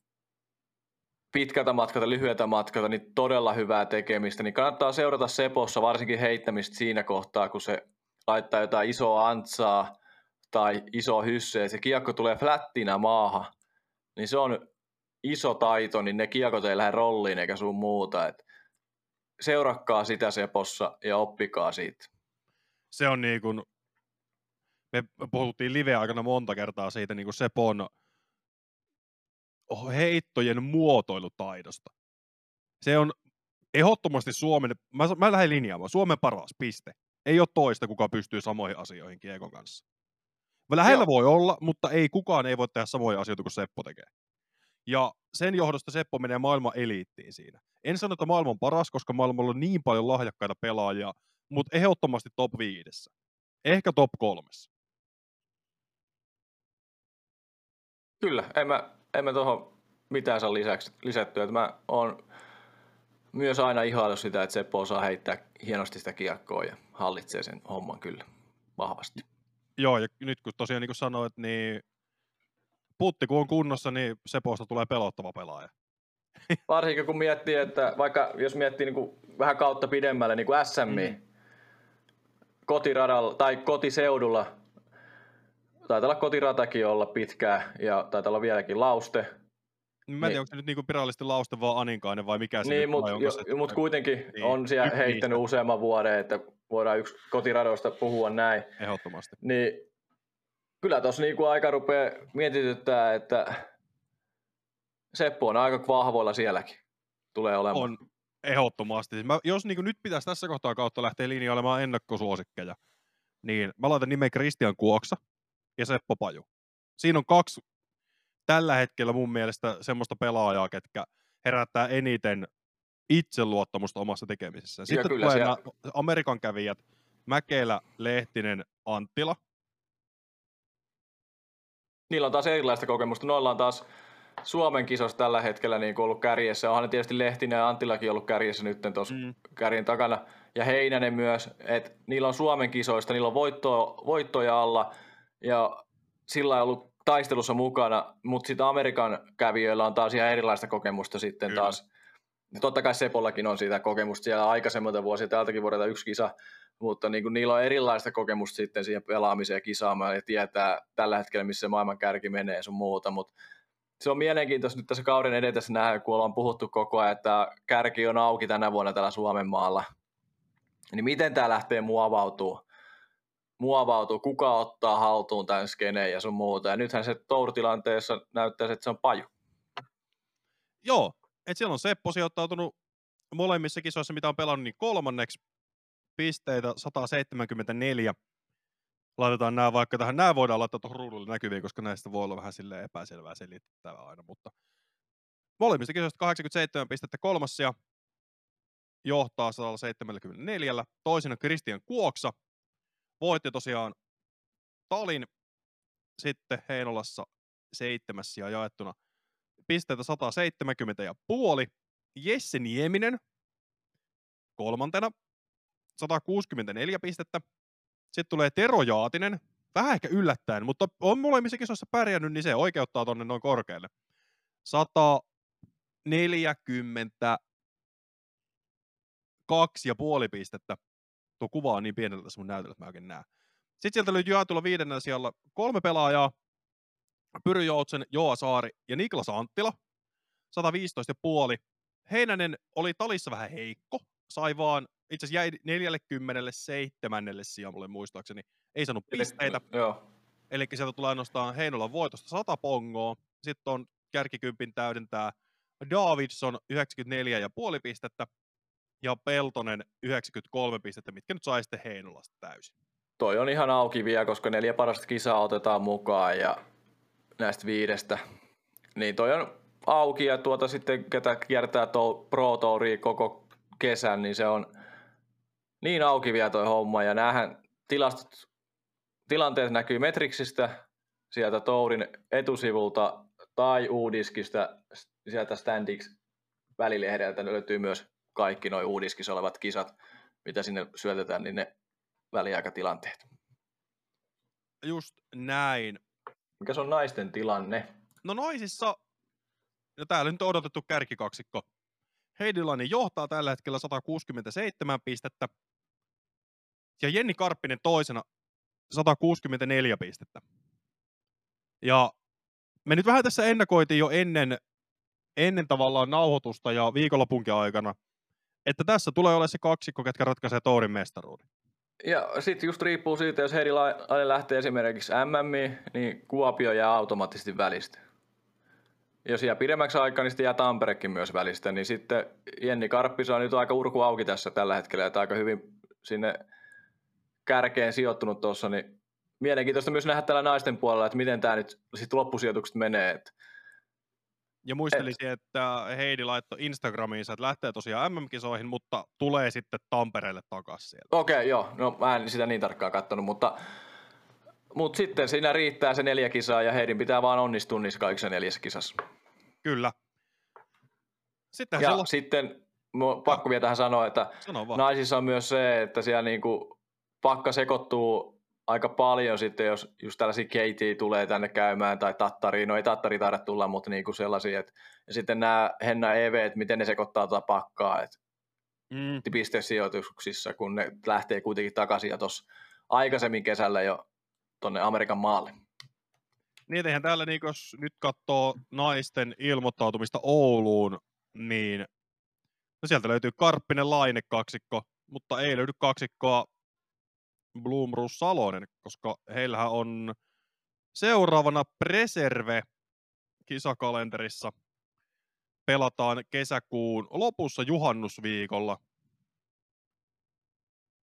pitkältä matkalta, lyhyeltä matkalta, niin todella hyvää tekemistä. Niin kannattaa seurata Sepossa varsinkin heittämistä siinä kohtaa, kun se laittaa jotain isoa antsaa tai iso hysseä, se kiekko tulee flättinä maahan, niin se on iso taito, niin ne kiekot ei lähde rolliin eikä sun muuta. Et seurakkaa sitä Sepossa ja oppikaa siitä. Se on niin kuin, me puhuttiin live-aikana monta kertaa siitä niin kuin Sepon heittojen muotoilutaidosta. Se on ehdottomasti Suomen, mä, mä lähden linjaamaan, Suomen paras, piste. Ei ole toista, kuka pystyy samoihin asioihin Kiekon kanssa. Lähellä Joo. voi olla, mutta ei kukaan ei voi tehdä samoja asioita kuin Seppo tekee. Ja sen johdosta Seppo menee maailman eliittiin siinä. En sano, että maailman paras, koska maailmalla on niin paljon lahjakkaita pelaajia, mutta ehdottomasti top viidessä. Ehkä top kolmessa. Kyllä, en mä, en mä tuohon mitään saa lisäksi, lisättyä. Että mä oon myös aina ihaillut sitä, että Seppo osaa heittää hienosti sitä kiekkoa ja hallitsee sen homman kyllä vahvasti. Joo, ja nyt kun tosiaan niin kuin sanoit, niin putti kun on kunnossa, niin Seposta tulee pelottava pelaaja. Varsinkin kun miettii, että vaikka jos miettii niin kuin vähän kautta pidemmälle, niin kuin SMI, mm. kotiradalla tai kotiseudulla, taitaa olla kotiratakin olla pitkää ja taitaa olla vieläkin lauste, Mä en tiedä, niin. onko se nyt niinku virallisesti lauste vaan Aninkainen vai mikä se Niin, mutta mut kuitenkin niin, on siellä heittänyt niistä. useamman vuoden, että voidaan yksi kotiradoista puhua näin. Ehdottomasti. Niin kyllä tuossa niinku aika rupeaa mietityttää, että Seppo on aika vahvoilla sielläkin. Tulee olemaan. On, ehdottomasti. Mä, jos niinku nyt pitäisi tässä kohtaa kautta lähteä linjailemaan ennakkosuosikkeja, niin mä laitan nimen Christian Kuoksa ja Seppo Paju. Siinä on kaksi tällä hetkellä mun mielestä semmoista pelaajaa, ketkä herättää eniten itseluottamusta omassa tekemisessä. Sitten kyllä, tulee siellä... Amerikan kävijät, Mäkelä, Lehtinen, Anttila. Niillä on taas erilaista kokemusta. Noilla on taas Suomen kisossa tällä hetkellä niin ollut kärjessä. Onhan ne tietysti Lehtinen ja Anttilakin ollut kärjessä nyt tuossa mm. kärjen takana. Ja Heinänen myös. Et niillä on Suomen kisoista, niillä on voittoa, voittoja alla. Ja sillä on ollut taistelussa mukana, mutta sitten Amerikan kävijöillä on taas ihan erilaista kokemusta sitten Kyllä. taas. Ja totta kai Sepollakin on siitä kokemusta siellä aikaisemmalta vuosia, tältäkin vuodelta yksi kisa, mutta niin kuin niillä on erilaista kokemusta sitten siihen pelaamiseen ja kisaamaan ja tietää tällä hetkellä, missä maailman kärki menee ja sun muuta, mutta se on mielenkiintoista nyt tässä kauden edetessä nähdä, kun ollaan puhuttu koko ajan, että kärki on auki tänä vuonna täällä Suomen maalla. Niin miten tämä lähtee muovautuu? Muovautuu, kuka ottaa haltuun tämän skeneen ja sun muuta. Ja nythän se tourtilanteessa näyttää, että se on paju. Joo, että siellä on Seppo sijoittautunut molemmissa kisoissa, mitä on pelannut, niin kolmanneksi pisteitä 174. Laitetaan nämä vaikka tähän. Nämä voidaan laittaa tuohon ruudulle näkyviin, koska näistä voi olla vähän sille epäselvää selittävää aina, mutta molemmista kisoista 87 pistettä kolmas ja johtaa 174. Toisena Christian Kuoksa voitti tosiaan Talin sitten Heinolassa seitsemäs ja jaettuna pisteitä 170 ja puoli. Jesse Nieminen kolmantena 164 pistettä. Sitten tulee Tero Jaatinen, vähän ehkä yllättäen, mutta on molemmissa kisoissa pärjännyt, niin se oikeuttaa tonne noin korkealle. 140 kaksi ja puoli pistettä. Tuo kuva on niin pienellä tässä mun näytöllä, että mä oikein näen. Sitten sieltä löytyy jaetulla viidennellä sijalla kolme pelaajaa. Pyry Joutsen, Joa Saari ja Niklas Anttila. 115 ja puoli. Heinänen oli talissa vähän heikko. Sai vaan, itse asiassa jäi 47. sijalle muistaakseni. Ei saanut pisteitä. Joo. Eli sieltä tulee ainoastaan Heinolan voitosta 100 pongoa. Sitten on kärkikympin täydentää Davidson 94,5 pistettä ja Peltonen 93 pistettä, mitkä nyt sai sitten Heinolasta täysin. Toi on ihan auki vielä, koska neljä parasta kisaa otetaan mukaan ja näistä viidestä. Niin toi on auki ja tuota sitten, ketä kiertää to, Pro Touria koko kesän, niin se on niin auki vielä toi homma. Ja näähän tilastot, tilanteet näkyy Metriksistä, sieltä Tourin etusivulta tai Uudiskista, sieltä Standix välilehdeltä löytyy myös kaikki nuo Uudiskissa olevat kisat, mitä sinne syötetään, niin ne väliaikatilanteet. Just näin. Mikä se on naisten tilanne? No naisissa, no täällä nyt on odotettu kärkikaksikko. Heidi Lainen johtaa tällä hetkellä 167 pistettä. Ja Jenni Karppinen toisena 164 pistettä. Ja me nyt vähän tässä ennakoitiin jo ennen, ennen tavallaan nauhoitusta ja viikonlopunkin aikana, että tässä tulee olemaan se kaksikko, ketkä ratkaisee Tourin mestaruuden. Ja sitten just riippuu siitä, jos Heidi Laine lähtee esimerkiksi MM, niin Kuopio jää automaattisesti välistä. Jos jää pidemmäksi aikaa, niin sitten jää Tamperekin myös välistä. Niin sitten Jenni Karppis on nyt aika urku auki tässä tällä hetkellä, että aika hyvin sinne kärkeen sijoittunut tuossa, niin mielenkiintoista myös nähdä tällä naisten puolella, että miten tämä nyt sitten loppusijoitukset menee. Että ja muistelisin, Et... että Heidi laittoi Instagramiinsa, että lähtee tosiaan MM-kisoihin, mutta tulee sitten Tampereelle takaisin sieltä. Okei, okay, joo. No mä en sitä niin tarkkaan katsonut, mutta, mutta sitten siinä riittää se neljä kisaa ja Heidin pitää vaan onnistua niissä kaikissa neljässä kisassa. Kyllä. Sitten ja siellä... sitten pakko vielä tähän sanoa, että Sano naisissa on myös se, että siellä niinku pakka sekoittuu aika paljon sitten, jos just tällaisia Katie tulee tänne käymään tai Tattari, no ei Tattari taida tulla, mutta niin kuin sellaisia, että, ja sitten nämä Henna EV, että miten ne sekoittaa tuota pakkaa, että mm. pistesijoituksissa, kun ne lähtee kuitenkin takaisin ja tuossa aikaisemmin kesällä jo tuonne Amerikan maalle. Niin, eihän täällä, niin jos nyt katsoo naisten ilmoittautumista Ouluun, niin no sieltä löytyy Karppinen Laine kaksikko, mutta ei löydy kaksikkoa Blumrus Salonen, koska heillähän on seuraavana Preserve kisakalenterissa. Pelataan kesäkuun lopussa juhannusviikolla.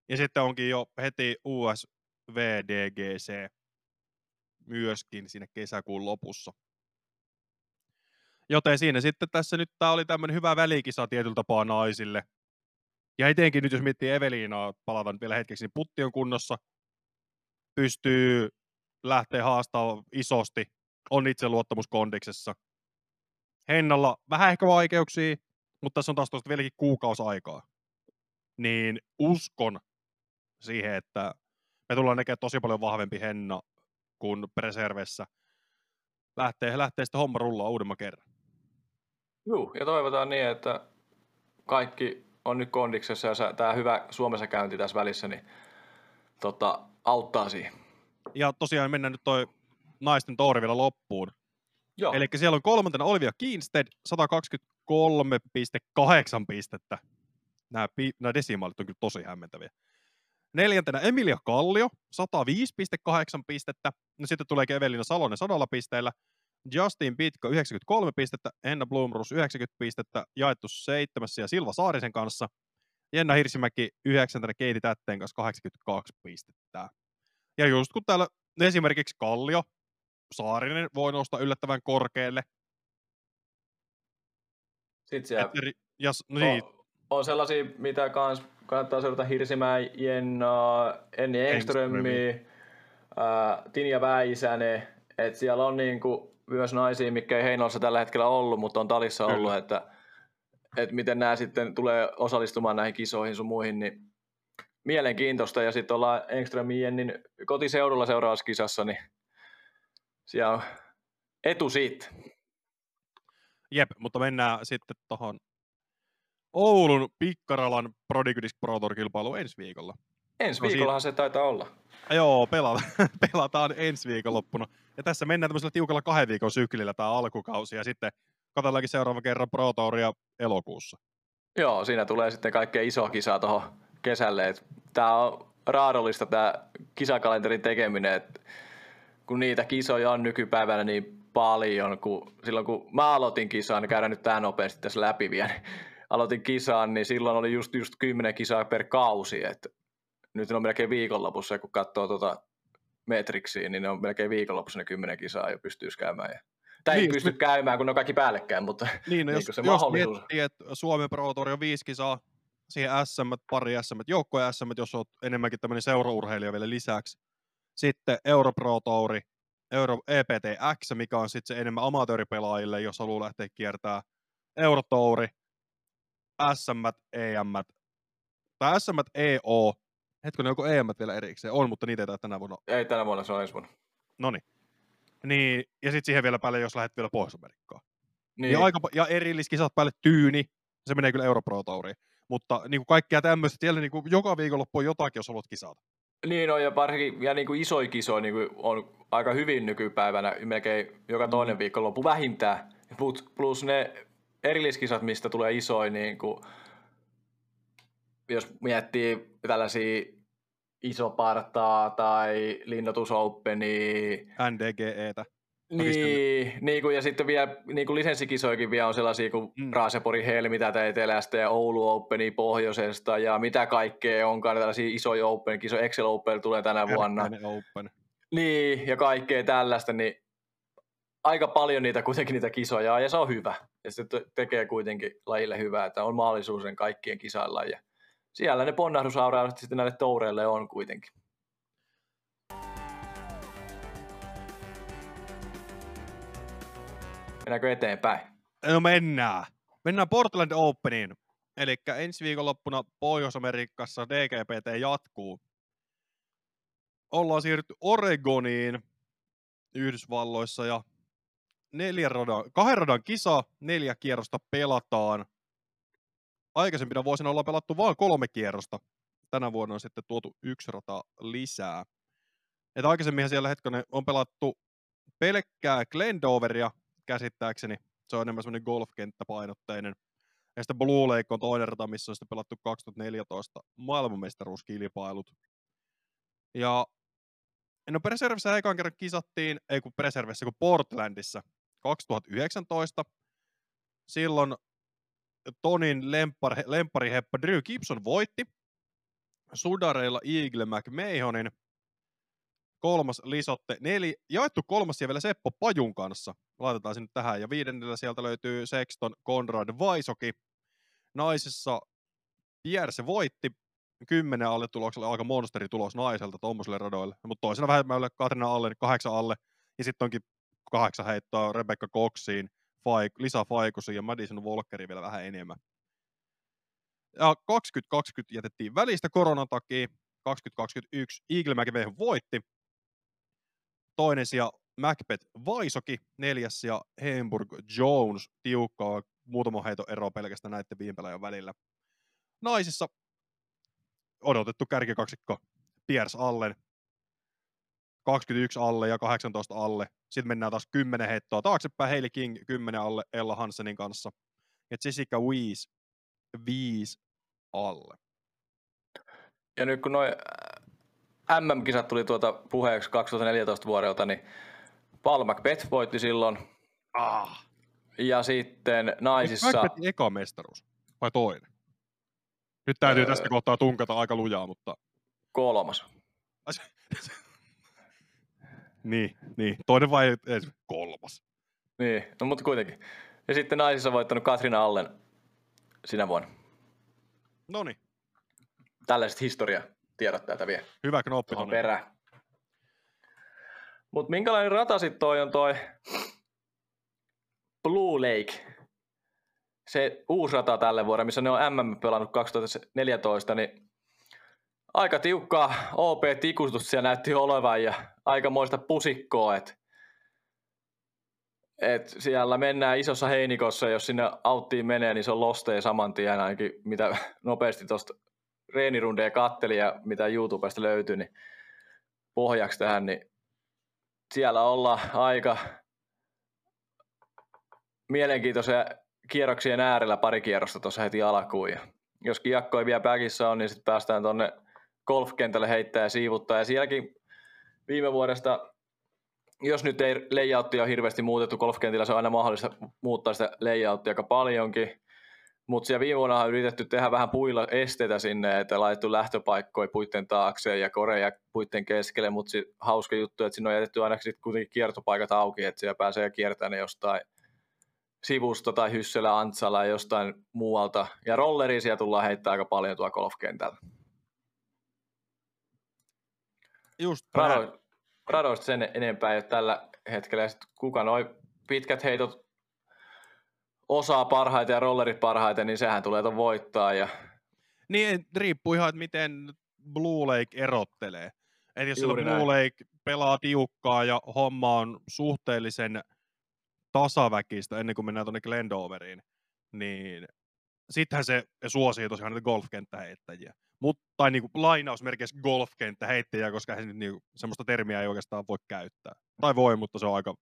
Ja sitten onkin jo heti USVDGC myöskin siinä kesäkuun lopussa. Joten siinä sitten tässä nyt tämä oli tämmöinen hyvä välikisa tietyllä tapaa naisille. Ja etenkin nyt jos miettii Eveliinaa, palataan vielä hetkeksi, niin putti on kunnossa, pystyy lähteä haastaa isosti, on itse luottamus kondiksessa. Hennalla vähän ehkä vaikeuksia, mutta tässä on taas tuosta vieläkin kuukausi aikaa. Niin uskon siihen, että me tullaan näkemään tosi paljon vahvempi Henna kuin Preservessä. Lähtee, lähtee sitten homma rullaa uudemman kerran. Joo, ja toivotaan niin, että kaikki on nyt kondiksessa ja tämä hyvä Suomessa käynti tässä välissä, niin tota, auttaa siihen. Ja tosiaan mennään nyt toi naisten touri vielä loppuun. Eli siellä on kolmantena Olivia Kiinstead, 123,8 pistettä. Nämä, pi- nämä desimaalit on kyllä tosi hämmentäviä. Neljäntenä Emilia Kallio, 105,8 pistettä. No sitten tulee Evelina Salonen sadalla pisteellä. Justin Pitko 93 pistettä, Enna Blumrus 90 pistettä, jaettu seitsemässä ja Silva Saarisen kanssa. Jenna Hirsimäki 9. Keiti Tätteen kanssa 82 pistettä. Ja just kun täällä esimerkiksi Kallio, Saarinen voi nousta yllättävän korkealle. Sitten siellä Että, ja, no niin. on, on, sellaisia, mitä kans kannattaa seurata Hirsimää, Jenna, Enni Engströmi, äh, Tinja Väisänen, että siellä on niinku myös naisia, mikä ei Heinolassa tällä hetkellä ollut, mutta on Talissa Kyllä. ollut, että, että miten nämä sitten tulee osallistumaan näihin kisoihin sun muihin, niin mielenkiintoista. Ja sitten ollaan Engströmin Jennin kotiseudulla seuraavassa kisassa, niin siellä on etu siitä. Jep, mutta mennään sitten tuohon Oulun Pikkaralan Prodigydis Pro Tour kilpailu ensi viikolla. Ensi No siitä- viikollahan se taitaa olla. Joo, pelata, pelataan ensi viikonloppuna. Ja tässä mennään tämmöisellä tiukalla kahden viikon syklillä tämä alkukausi ja sitten katsotaankin seuraava kerran Pro Touria elokuussa. Joo, siinä tulee sitten kaikkea iso kisaa tuohon kesälle. Tämä on raadollista tämä kisakalenterin tekeminen, et kun niitä kisoja on nykypäivänä niin paljon, kun silloin kun mä aloitin kisaan, niin käydään nyt tämä nopeasti tässä läpi vielä. Aloitin kisaan, niin silloin oli just, just 10 kisaa per kausi, että nyt on melkein viikonlopussa, kun katsoo tuota metriksiä, niin ne on melkein viikonlopussa ne 10 kisaa jo pystyisi käymään. Ja, tai ei Niin, pysty me- käymään, kun ne on kaikki päällekkäin, mutta Niin, no Niin jos, se jos mahdollisuus. miettii, että Suomen Pro Tour on viisi kisaa, siihen SM, pari SM, joukkoja SM, jos olet enemmänkin tämmöinen seuraurheilija vielä lisäksi. Sitten Euro Pro Touri, Euro EPTX, mikä on sitten se enemmän amatööripelaajille, jos haluaa lähteä kiertää. Euro Touri, SM, EM, tai SM, EO, hetkinen, onko EM vielä erikseen? On, mutta niitä ei tänä vuonna ei tänä vuonna se on ensi vuonna. No niin. Ja sitten siihen vielä päälle, jos lähdet vielä Pohjois-Amerikkaan. Niin, Niin. Ja, aika, ja erilliskisat päälle tyyni, se menee kyllä Europro Touriin. Mutta niin kuin kaikkea tämmöistä, siellä niin kuin joka viikonloppu on jotakin, jos haluat kisata. Niin on, ja varsinkin ja niin kuin isoja kisoja niin kuin on aika hyvin nykypäivänä, melkein joka toinen Mm. viikonloppu vähintään. Plus, plus ne erilliskisat, mistä tulee isoja, niin kuin, jos miettii tällaisia isopartaa tai linnoitus openia, NDGEtä. niin, niin kuin, ja sitten vielä niin kuin lisenssikisoikin vielä on sellaisia kuin Mm. Raasepori Helmi tätä etelästä ja Oulu Openi pohjoisesta ja mitä kaikkea onkaan tällaisia isoja Open, kisoja Excel Open tulee tänä vuonna. Kärkkäinen Open. Niin, ja kaikkea tällaista, niin aika paljon niitä kuitenkin niitä kisoja on, ja se on hyvä. Ja se te- tekee kuitenkin lajille hyvää, että on mahdollisuus sen kaikkien kisailla. Ja siellä ne ponnahdusauraudet sitten näille toureille on kuitenkin. Mennäänkö eteenpäin? No mennään. Mennään Portland Openiin. Eli ensi viikonloppuna Pohjois-Amerikassa DGPT jatkuu. Ollaan siirrytty Oregoniin Yhdysvalloissa ja neljän radan, kahden radan kisa, neljä kierrosta pelataan. Aikaisempina vuosina ollaan pelattu vain kolme kierrosta. Tänä vuonna on sitten tuotu yksi rata lisää. Et aikaisemminhan siellä hetkonen on pelattu pelkkää Glendoveria käsittääkseni. Se on enemmän semmoinen golfkenttäpainotteinen. Ja sitten Blue Lake on toinen rata, missä on sitten pelattu 2014 maailmanmestaruuskilpailut. Ja no Preservissä ekan kerran kisattiin, ei kun Preservissä, kun Portlandissa 2019. Silloin Tonin lempari, lempariheppa Drew Gibson voitti. Sudareilla Eagle McMahonin. Kolmas Lisotte, neli, jaettu kolmas siellä vielä Seppo Pajun kanssa. Laitetaan nyt tähän. Ja viidennellä sieltä löytyy Sexton Konrad Vaisoki. Naisissa Pierre se voitti. Kymmenen alle tuloksella aika monsteritulos naiselta tuommoiselle radoille. Mutta toisena vähemmälle Katrina alle, kahdeksan alle. Ja sitten onkin kahdeksan heittoa Rebecca Coxiin, Faik, Lisa ja Madison Walkeriin vielä vähän enemmän. Ja 2020 jätettiin välistä koronan takia. 2021 Eagle McVeigh voitti. Toinen sija Macbeth Vaisoki, neljäs ja Hamburg Jones tiukkaa muutama heito ero pelkästään näiden viime pelaajan välillä. Naisissa odotettu kärkikaksikko Piers Allen, 21 alle ja 18 alle. Sitten mennään taas 10 heittoa taaksepäin, Hailey King 10 alle Ella Hansenin kanssa. Ja Jessica Weiss 5 alle. Ja nyt kun noin MM-kisat tuli tuota puheeksi 2014 vuodelta, niin Paul Macbeth voitti silloin. Ah. Ja sitten naisissa... Macbethin eka mestaruus vai toinen? Nyt täytyy Öö. tästä kohtaa tunkata aika lujaa, mutta... kolmas. Niin, niin. Toinen vai edes kolmas? Niin, no mutta kuitenkin. Ja sitten naisissa voittanut Katrina Allen sinä vuonna. No niin, Tällaiset historia tiedot täältä vielä hyvä knoppi tuohon perään. Mutta minkälainen rata sitten toi on toi Blue Lake, se uusi rata tälle vuodelle, missä ne on MM pelannut 2014, niin aika tiukkaa OP-tikutus siellä näytti olevan ja aikamoista pusikkoa, että et siellä mennään isossa heinikossa, jos sinne auttiin menee, niin se on losteen saman tien ainakin, mitä nopeasti tuosta reenirundeja katteli ja mitä YouTubesta löytyi, niin pohjaksi tähän, niin siellä ollaan aika mielenkiintoisia kierroksien äärellä pari kierrosta tuossa heti alkuun. Ja jos kiekko ei vielä päkissä on, niin sitten päästään tuonne golfkentälle heittää ja siivuttaa. Ja sielläkin viime vuodesta, jos nyt ei layouttia hirveästi muutettu golfkentillä, se on aina mahdollista muuttaa sitä layouttia aika paljonkin. Mutta siellä viime vuonna on yritetty tehdä vähän puilla esteitä sinne, että laitettu lähtöpaikkoja puitten taakse ja koreja puitten keskelle, mutta hauska juttu, että sinne on jätetty ainakin sitten kuitenkin kiertopaikat auki, että siellä pääsee kiertämään jostain sivusta tai Hyssellä, Antsalla jostain muualta. Ja rolleria siellä tullaan heittää aika paljon tuolla golfkentällä. Just Rado, radoista sen enempää ei ole tällä hetkellä. Ja kuka noin pitkät heitot osaa parhaiten ja rollerit parhaiten, niin sehän tulee tuon voittaa. Ja... Niin, riippuu ihan, että miten Blue Lake erottelee. Eli jos Blue näin. Lake pelaa tiukkaa ja homma on suhteellisen tasaväkistä ennen kuin mennään tuonne Glendoveriin, niin sittenhän se suosii tosiaan näitä golfkenttäheittäjiä. Mutta, tai niin kuin lainausmerkeissä golfkenttäheittäjiä, koska he niin kuin, semmoista termiä ei oikeastaan voi käyttää. Tai voi, mutta se on aika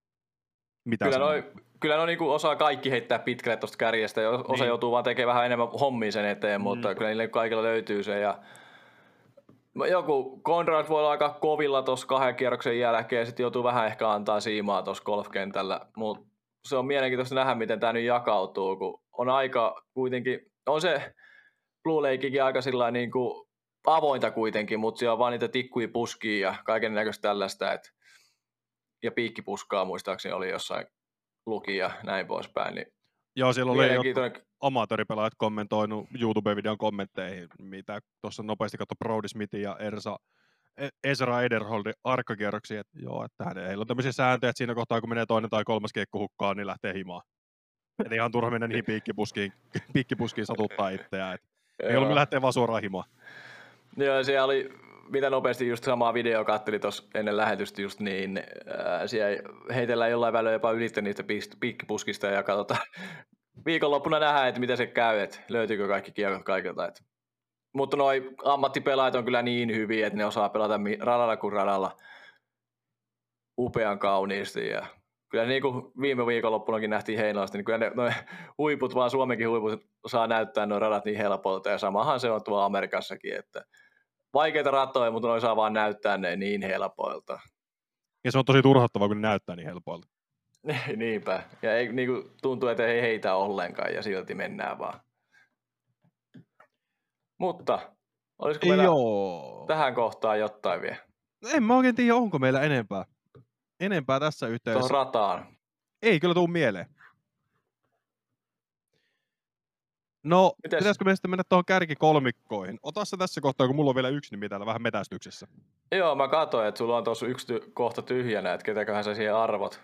mitä kyllä, noi, kyllä no niin kuin osaa kaikki heittää pitkälle tuosta kärjestä, ja osa niin. joutuu vaan tekemään vähän enemmän hommia sen eteen, mm. mutta kyllä niille kaikilla löytyy se. Ja joku Conrad voi olla aika kovilla tuossa kahden kierroksen jälkeen, sitten joutuu vähän ehkä antaa siimaa tuossa golfkentällä, mutta se on mielenkiintoista nähdä, miten tämä nyt jakautuu, kun on aika kuitenkin, on se Blue Lakekin aika sillä niin kuin avointa kuitenkin, mutta siellä on vaan niitä tikkuja puskia ja kaiken näköistä tällaista, että ja piikkipuskaa muistaakseni oli jossain luki ja näin poispäin. Niin Joo, siellä oli jotkut amatööripelaajat kommentoinut YouTube-videon kommentteihin, mitä tuossa nopeasti katsoi Brody Smithin ja Ersa, e- Ezra Ederholdin arkkakierroksia, että joo, että heillä on tämmöisiä sääntöjä, että siinä kohtaa kun menee toinen tai kolmas kiekko hukkaan, niin lähtee himaan. Eli ihan turha mennä niihin piikkipuskiin, piikkipuskiin satuttaa itseään. Et ei ollut lähtee vaan suoraan himaan. Joo, siellä oli mitä nopeasti just samaa video katteli tuossa ennen lähetystä just niin, ää, siellä heitellään jollain välillä jopa ylitse niistä pikkipuskista ja katsotaan viikonloppuna nähdään, että miten se käy, että löytyykö kaikki kiekot kaikilta. Että. Mutta noi ammattipelaajat on kyllä niin hyviä, että ne osaa pelata radalla kuin radalla upean kauniisti ja kyllä niin kuin viime viikonloppunakin nähtiin Heinolasta, niin kyllä ne, noi huiput, vaan Suomenkin huiput saa näyttää nuo radat niin helpolta ja samahan se on tuolla Amerikassakin, että vaikeita ratoja, mutta noin saa vaan näyttää ne niin helpoilta. Ja se on tosi turhauttavaa, kun ne näyttää niin helpoilta. Niinpä. Ja ei, niin kuin, tuntuu, että ei heitä ollenkaan ja silti mennään vaan. Mutta olisiko meillä Joo. tähän kohtaan jotain vielä? En mä oikein tiedä, onko meillä enempää. Enempää tässä yhteydessä. Tuohon rataan. Ei kyllä tuu mieleen. No, Mites? pitäisikö me sitten mennä tuohon kärkikolmikkoihin? Ota se tässä kohtaa, kun mulla on vielä yksi nimi täällä vähän metästyksessä. Joo, mä katsoin, että sulla on tuossa yksi ty- kohta tyhjänä, että ketäköhän sä siihen arvot.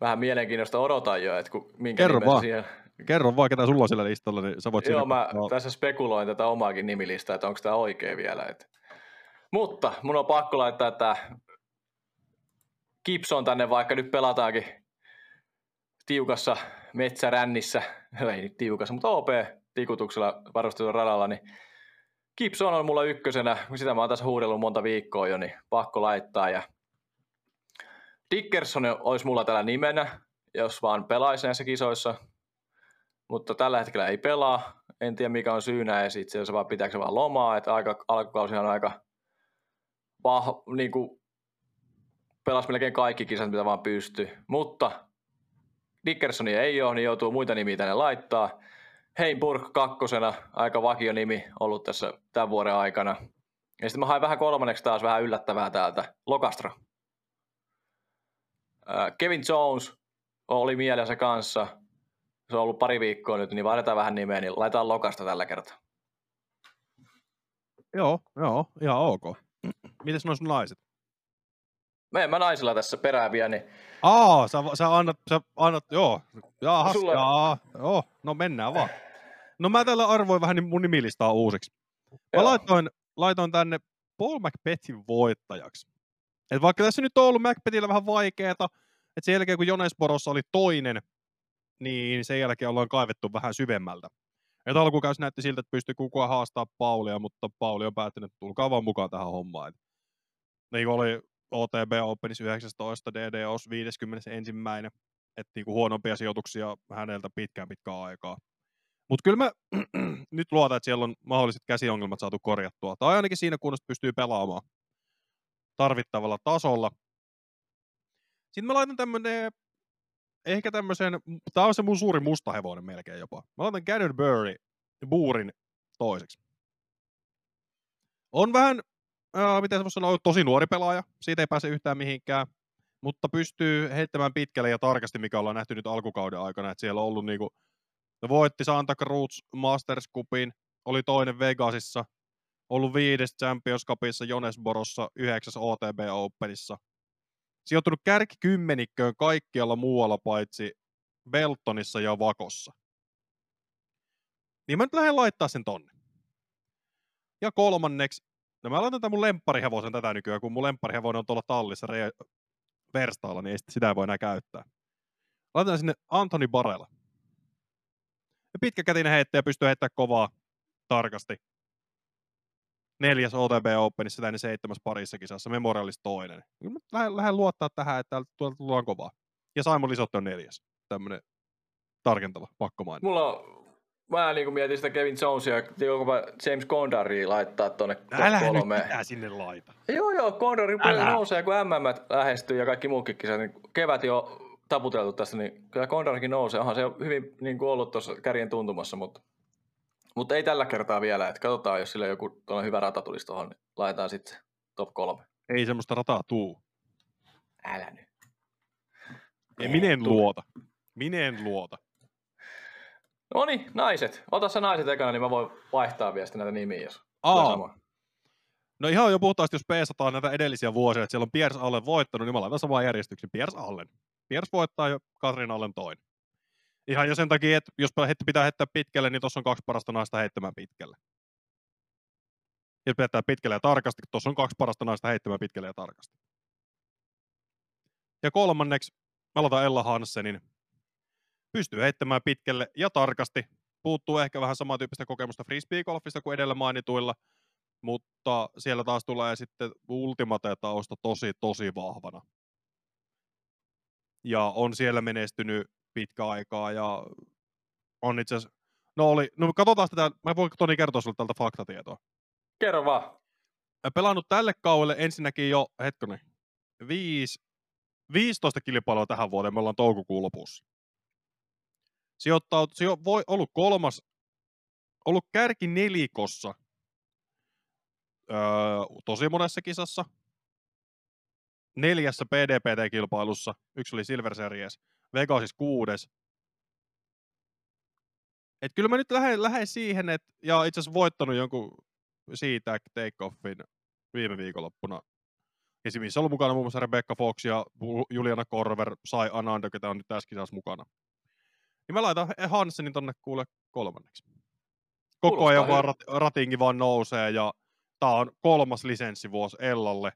Vähän mielenkiinnosta odotan jo, että kun, minkä Kerro vaan. Siihen... Kerro vaan, ketä sulla on sillä listalla, niin sä voit Joo, mä no. tässä spekuloin tätä omaakin nimilistaa, että onko tämä oikein vielä. Että... Mutta mun on pakko laittaa tämä Gibson tänne, vaikka nyt pelataankin tiukassa metsärännissä, ei nyt tiukassa, mutta OP-tikutuksella varustetulla radalla, niin Gibson on mulla ykkösenä, sitä mä oon tässä huudellut monta viikkoa jo, niin pakko laittaa. Ja Dickerson olisi mulla tällä nimenä, jos vaan pelaisi näissä kisoissa, mutta tällä hetkellä ei pelaa. En tiedä mikä on syynä. Ja sitten se vaan pitääkö se vaan lomaa, että aika, alkukausi on aika vah, niin kuin pelasi melkein kaikki kisat, mitä vaan pystyy. Mutta Dickersoni ei ole, niin joutuu muita nimiä tänne laittaa. Heinburg kakkosena, aika vakio nimi ollut tässä tämän vuoden aikana. Ja sitten mä hain vähän kolmanneksi taas vähän yllättävää täältä, Lokastra. Kevin Jones oli mielessä kanssa. Se on ollut pari viikkoa nyt, niin vaihdetaan vähän nimeä, niin laitetaan Lokasta tällä kertaa. Joo, joo, ihan ok. Mites noissa naiset? Meen mä naisilla tässä perääviä, niin Aa, sä, sä, annat, sä annat, joo. Jaahas, Sulla- jaa, joo, no mennään vaan. No mä täällä arvoin vähän niin mun nimilistaa uusiksi. Mä Joo. laitoin, laitoin tänne Paul Macbethin voittajaksi. Et vaikka tässä nyt on ollut Macbethillä vähän vaikeeta, että sen jälkeen kun Jonesborossa oli toinen, niin sen jälkeen ollaan kaivettu vähän syvemmältä. Et alkukäys näytti siltä, että pystyi kukaan haastaa Paulia, mutta Pauli on päättänyt, että tulkaa vaan mukaan tähän hommaan. Et niin oli OTB Openissa 19, DDOS 51. Että niinku huonompia sijoituksia häneltä pitkään pitkään aikaa. Mutta kyllä mä nyt luotan, että siellä on mahdolliset käsiongelmat saatu korjattua. Tai ainakin siinä kunnossa pystyy pelaamaan tarvittavalla tasolla. Sitten mä laitan tämmönen, ehkä tämmöisen, tää on se mun suuri musta hevonen melkein jopa. Mä laitan Gannon Burry, Buurin toiseksi. On vähän, äh, miten se sanoa, tosi nuori pelaaja. Siitä ei pääse yhtään mihinkään. Mutta pystyy heittämään pitkälle ja tarkasti, mikä ollaan nähty nyt alkukauden aikana. Että siellä on ollut niinku, ne voitti Santa Cruz Masters Cupin, oli toinen Vegasissa, ollut viides Champions Cupissa Jonesborossa, yhdeksäs OTB Openissa. Sijoittunut kärkikymmenikköön kaikkialla muualla paitsi Beltonissa ja Vakossa. Niin mä nyt lähden laittaa sen tonne. Ja kolmanneksi, no mä laitan tämän mun lempparihevosen tätä nykyään, kun mun lempparihevonen on tuolla tallissa Re- Verstaalla, niin ei sit- sitä ei voi enää käyttää. Laitan sinne Anthony Barella. Ja pitkäkätinen heittäjä pystyy heittämään kovaa tarkasti. Neljäs OTB Openissa, tänne seitsemäs parissa kisassa, Memorialis toinen. Lähden, lähden luottaa tähän, että tuolta tullaan kovaa. Ja Simon Lisotti on neljäs. Tämmönen tarkentava, pakko mainita. Mulla on, mä niin mietin sitä Kevin Jonesia, jopa James Condaria laittaa tonne top Älä nyt kolmeen. mitään sinne laita. Joo, joo, Condori Älä. nousee, kun MM lähestyy ja kaikki muukin kisat, niin kevät jo taputeltu tässä, niin kyllä Condorikin nousee. Onhan se hyvin niin kuin ollut tuossa kärjen tuntumassa, mutta, mutta ei tällä kertaa vielä. Että katsotaan, jos sillä joku hyvä rata tulisi tuohon, niin laitetaan sitten top kolme. Ei semmoista rataa tuu. Älä nyt. Ei, minä en luota. Minä en luota. No niin, naiset. Ota sä naiset ekana, niin mä voin vaihtaa vielä näitä nimiä, jos Aa, sama. no ihan jo puhtaasti, jos peesataan näitä edellisiä vuosia, että siellä on Piers Allen voittanut, niin mä laitan samaan järjestykseen. Piers Allen. Piers voittaa jo Katrin Allen toinen. Ihan jo sen takia, että jos pitää heittää pitkälle, niin tuossa on kaksi parasta naista heittämään pitkälle. Jos pitää pitkälle ja tarkasti, tuossa on kaksi parasta naista heittämään pitkälle ja tarkasti. Ja kolmanneksi, mä aloitan Ella Hansenin. Pystyy heittämään pitkälle ja tarkasti. Puuttuu ehkä vähän samantyyppistä kokemusta frisbeegolfista kuin edellä mainituilla, mutta siellä taas tulee sitten ultimate-tausta tosi, tosi vahvana. Ja on siellä menestynyt pitkä aikaa ja on itse asiassa, no oli, no katsotaan tätä, mä voin Toni kertoa sulle tältä faktatietoa. Kerro vaan. Mä pelannut tälle kaudelle ensinnäkin jo, hetkoni, viisi, 15 kilpailua tähän vuoteen, me ollaan toukokuun lopussa. Sijoittaut, sijo, voi, ollut kolmas, ollut kärki nelikossa öö, tosi monessa kisassa. Neljässä PDPT-kilpailussa, yksi oli Silver Series, Vegasissa kuudes. Et kyllä mä nyt lähden, lähden siihen, että, ja itse asiassa voittanut jonkun siitä take-offin viime viikonloppuna. Se, missä on ollut mukana muun muassa Rebecca Fox ja Juliana Korver, Sai Ananda, ketä on nyt tässä kisassa mukana. Niin mä laitan Hansenin tonne kuule kolmanneksi. Koko Kuulostaa ajan vaan rat, ratingi vaan nousee ja tää on kolmas lisenssivuosi Ellalle.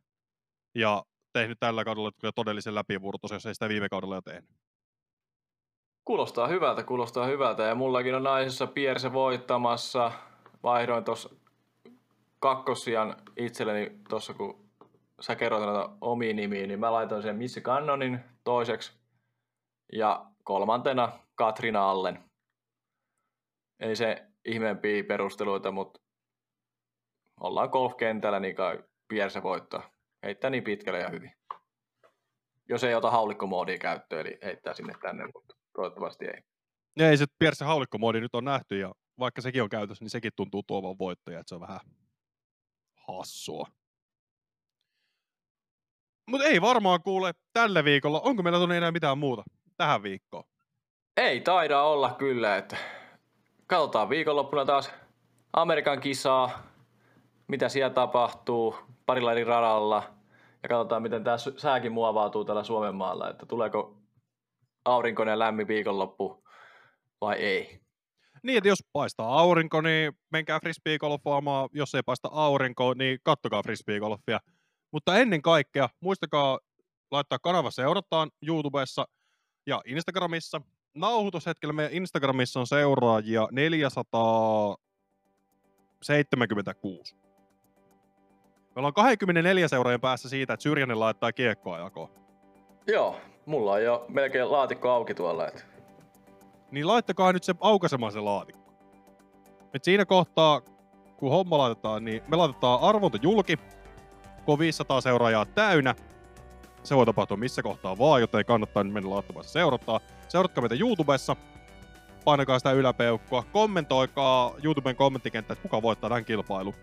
Ja tehnyt tällä kaudella kyllä todellisen läpivurtos, jos ei sitä viime kaudella jo tehnyt. Kuulostaa hyvältä, kuulostaa hyvältä. Ja mullakin on naisessa Pierse voittamassa. Vaihdoin tuossa kakkosian itselleni tuossa, kun sä kerroit näitä omia nimiä, niin mä laitoin sen Missy Cannonin toiseksi. Ja kolmantena Katrina Allen. Ei se ihmeempiä perusteluita, mutta ollaan golfkentällä, niin kai Pierse voittaa. Heittää niin pitkälle ja hyvin. Jos ei ota haulikkomoodia käyttöön, eli heittää sinne tänne, mutta toivottavasti ei. Ja ei se Pierce haulikkomoodi nyt on nähty ja vaikka sekin on käytössä, niin sekin tuntuu tuovan voittoja, että se on vähän hassua. Mutta ei varmaan kuule tällä viikolla. Onko meillä tuonne enää mitään muuta tähän viikkoon? Ei taida olla kyllä, että katsotaan viikonloppuna taas Amerikan kisaa, mitä siellä tapahtuu parilla eri radalla. Ja katsotaan, miten tämä sääkin muovautuu täällä Suomen maalla, että tuleeko aurinkoinen lämmin viikonloppu vai ei. Niin, että jos paistaa aurinko, niin menkää frisbeegolfaamaan. Jos ei paista aurinko, niin kattokaa frisbeegolfia. Mutta ennen kaikkea, muistakaa laittaa kanava seurattaan YouTubessa ja Instagramissa. Nauhoitushetkellä meidän Instagramissa on seuraajia 476. Me ollaan 24 seuraajan päässä siitä, että Syrjänen laittaa kiekkoa jakoon. Joo, mulla on jo melkein laatikko auki tuolla. Että... Niin laittakaa nyt se aukaisemaan se laatikko. Et siinä kohtaa, kun homma laitetaan, niin me laitetaan arvonta julki, kun on 500 seuraajaa täynnä. Se voi tapahtua missä kohtaa vaan, joten kannattaa nyt mennä laittamaan se seurattaa. Seuratkaa meitä YouTubessa, painakaa sitä yläpeukkua, kommentoikaa YouTuben kommenttikenttä, että kuka voittaa tämän kilpailun.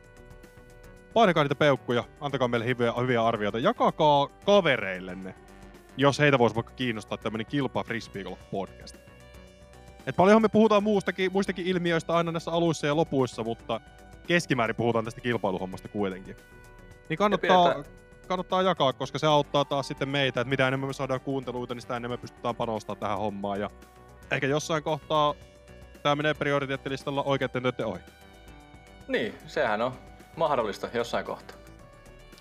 Painakaa niitä peukkuja, antakaa meille hyviä, hyviä arvioita, jakakaa kavereillenne, jos heitä voisi vaikka kiinnostaa tämmönen kilpa frisbee podcast. Et paljonhan me puhutaan muustakin, muistakin ilmiöistä aina näissä aluissa ja lopuissa, mutta keskimäärin puhutaan tästä kilpailuhommasta kuitenkin. Niin kannattaa, kannattaa jakaa, koska se auttaa taas sitten meitä, että mitä enemmän me saadaan kuunteluita, niin sitä enemmän me pystytään panostamaan tähän hommaan. Ja ehkä jossain kohtaa tämä menee prioriteettilistalla oikeiden töiden ohi. Niin, sehän on mahdollista jossain kohtaa.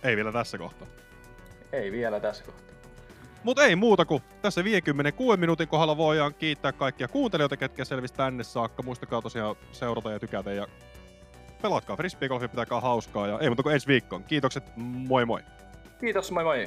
Ei vielä tässä kohtaa. Ei vielä tässä kohtaa. Mutta ei muuta kuin tässä 56 minuutin kohdalla voidaan kiittää kaikkia kuuntelijoita, ketkä selvisi tänne saakka. Muistakaa tosiaan seurata ja tykätä ja pelatkaa frisbeegolfia, pitäkää hauskaa ja ei muuta kuin ensi viikkoon. Kiitokset, moi moi! Kiitos, moi moi!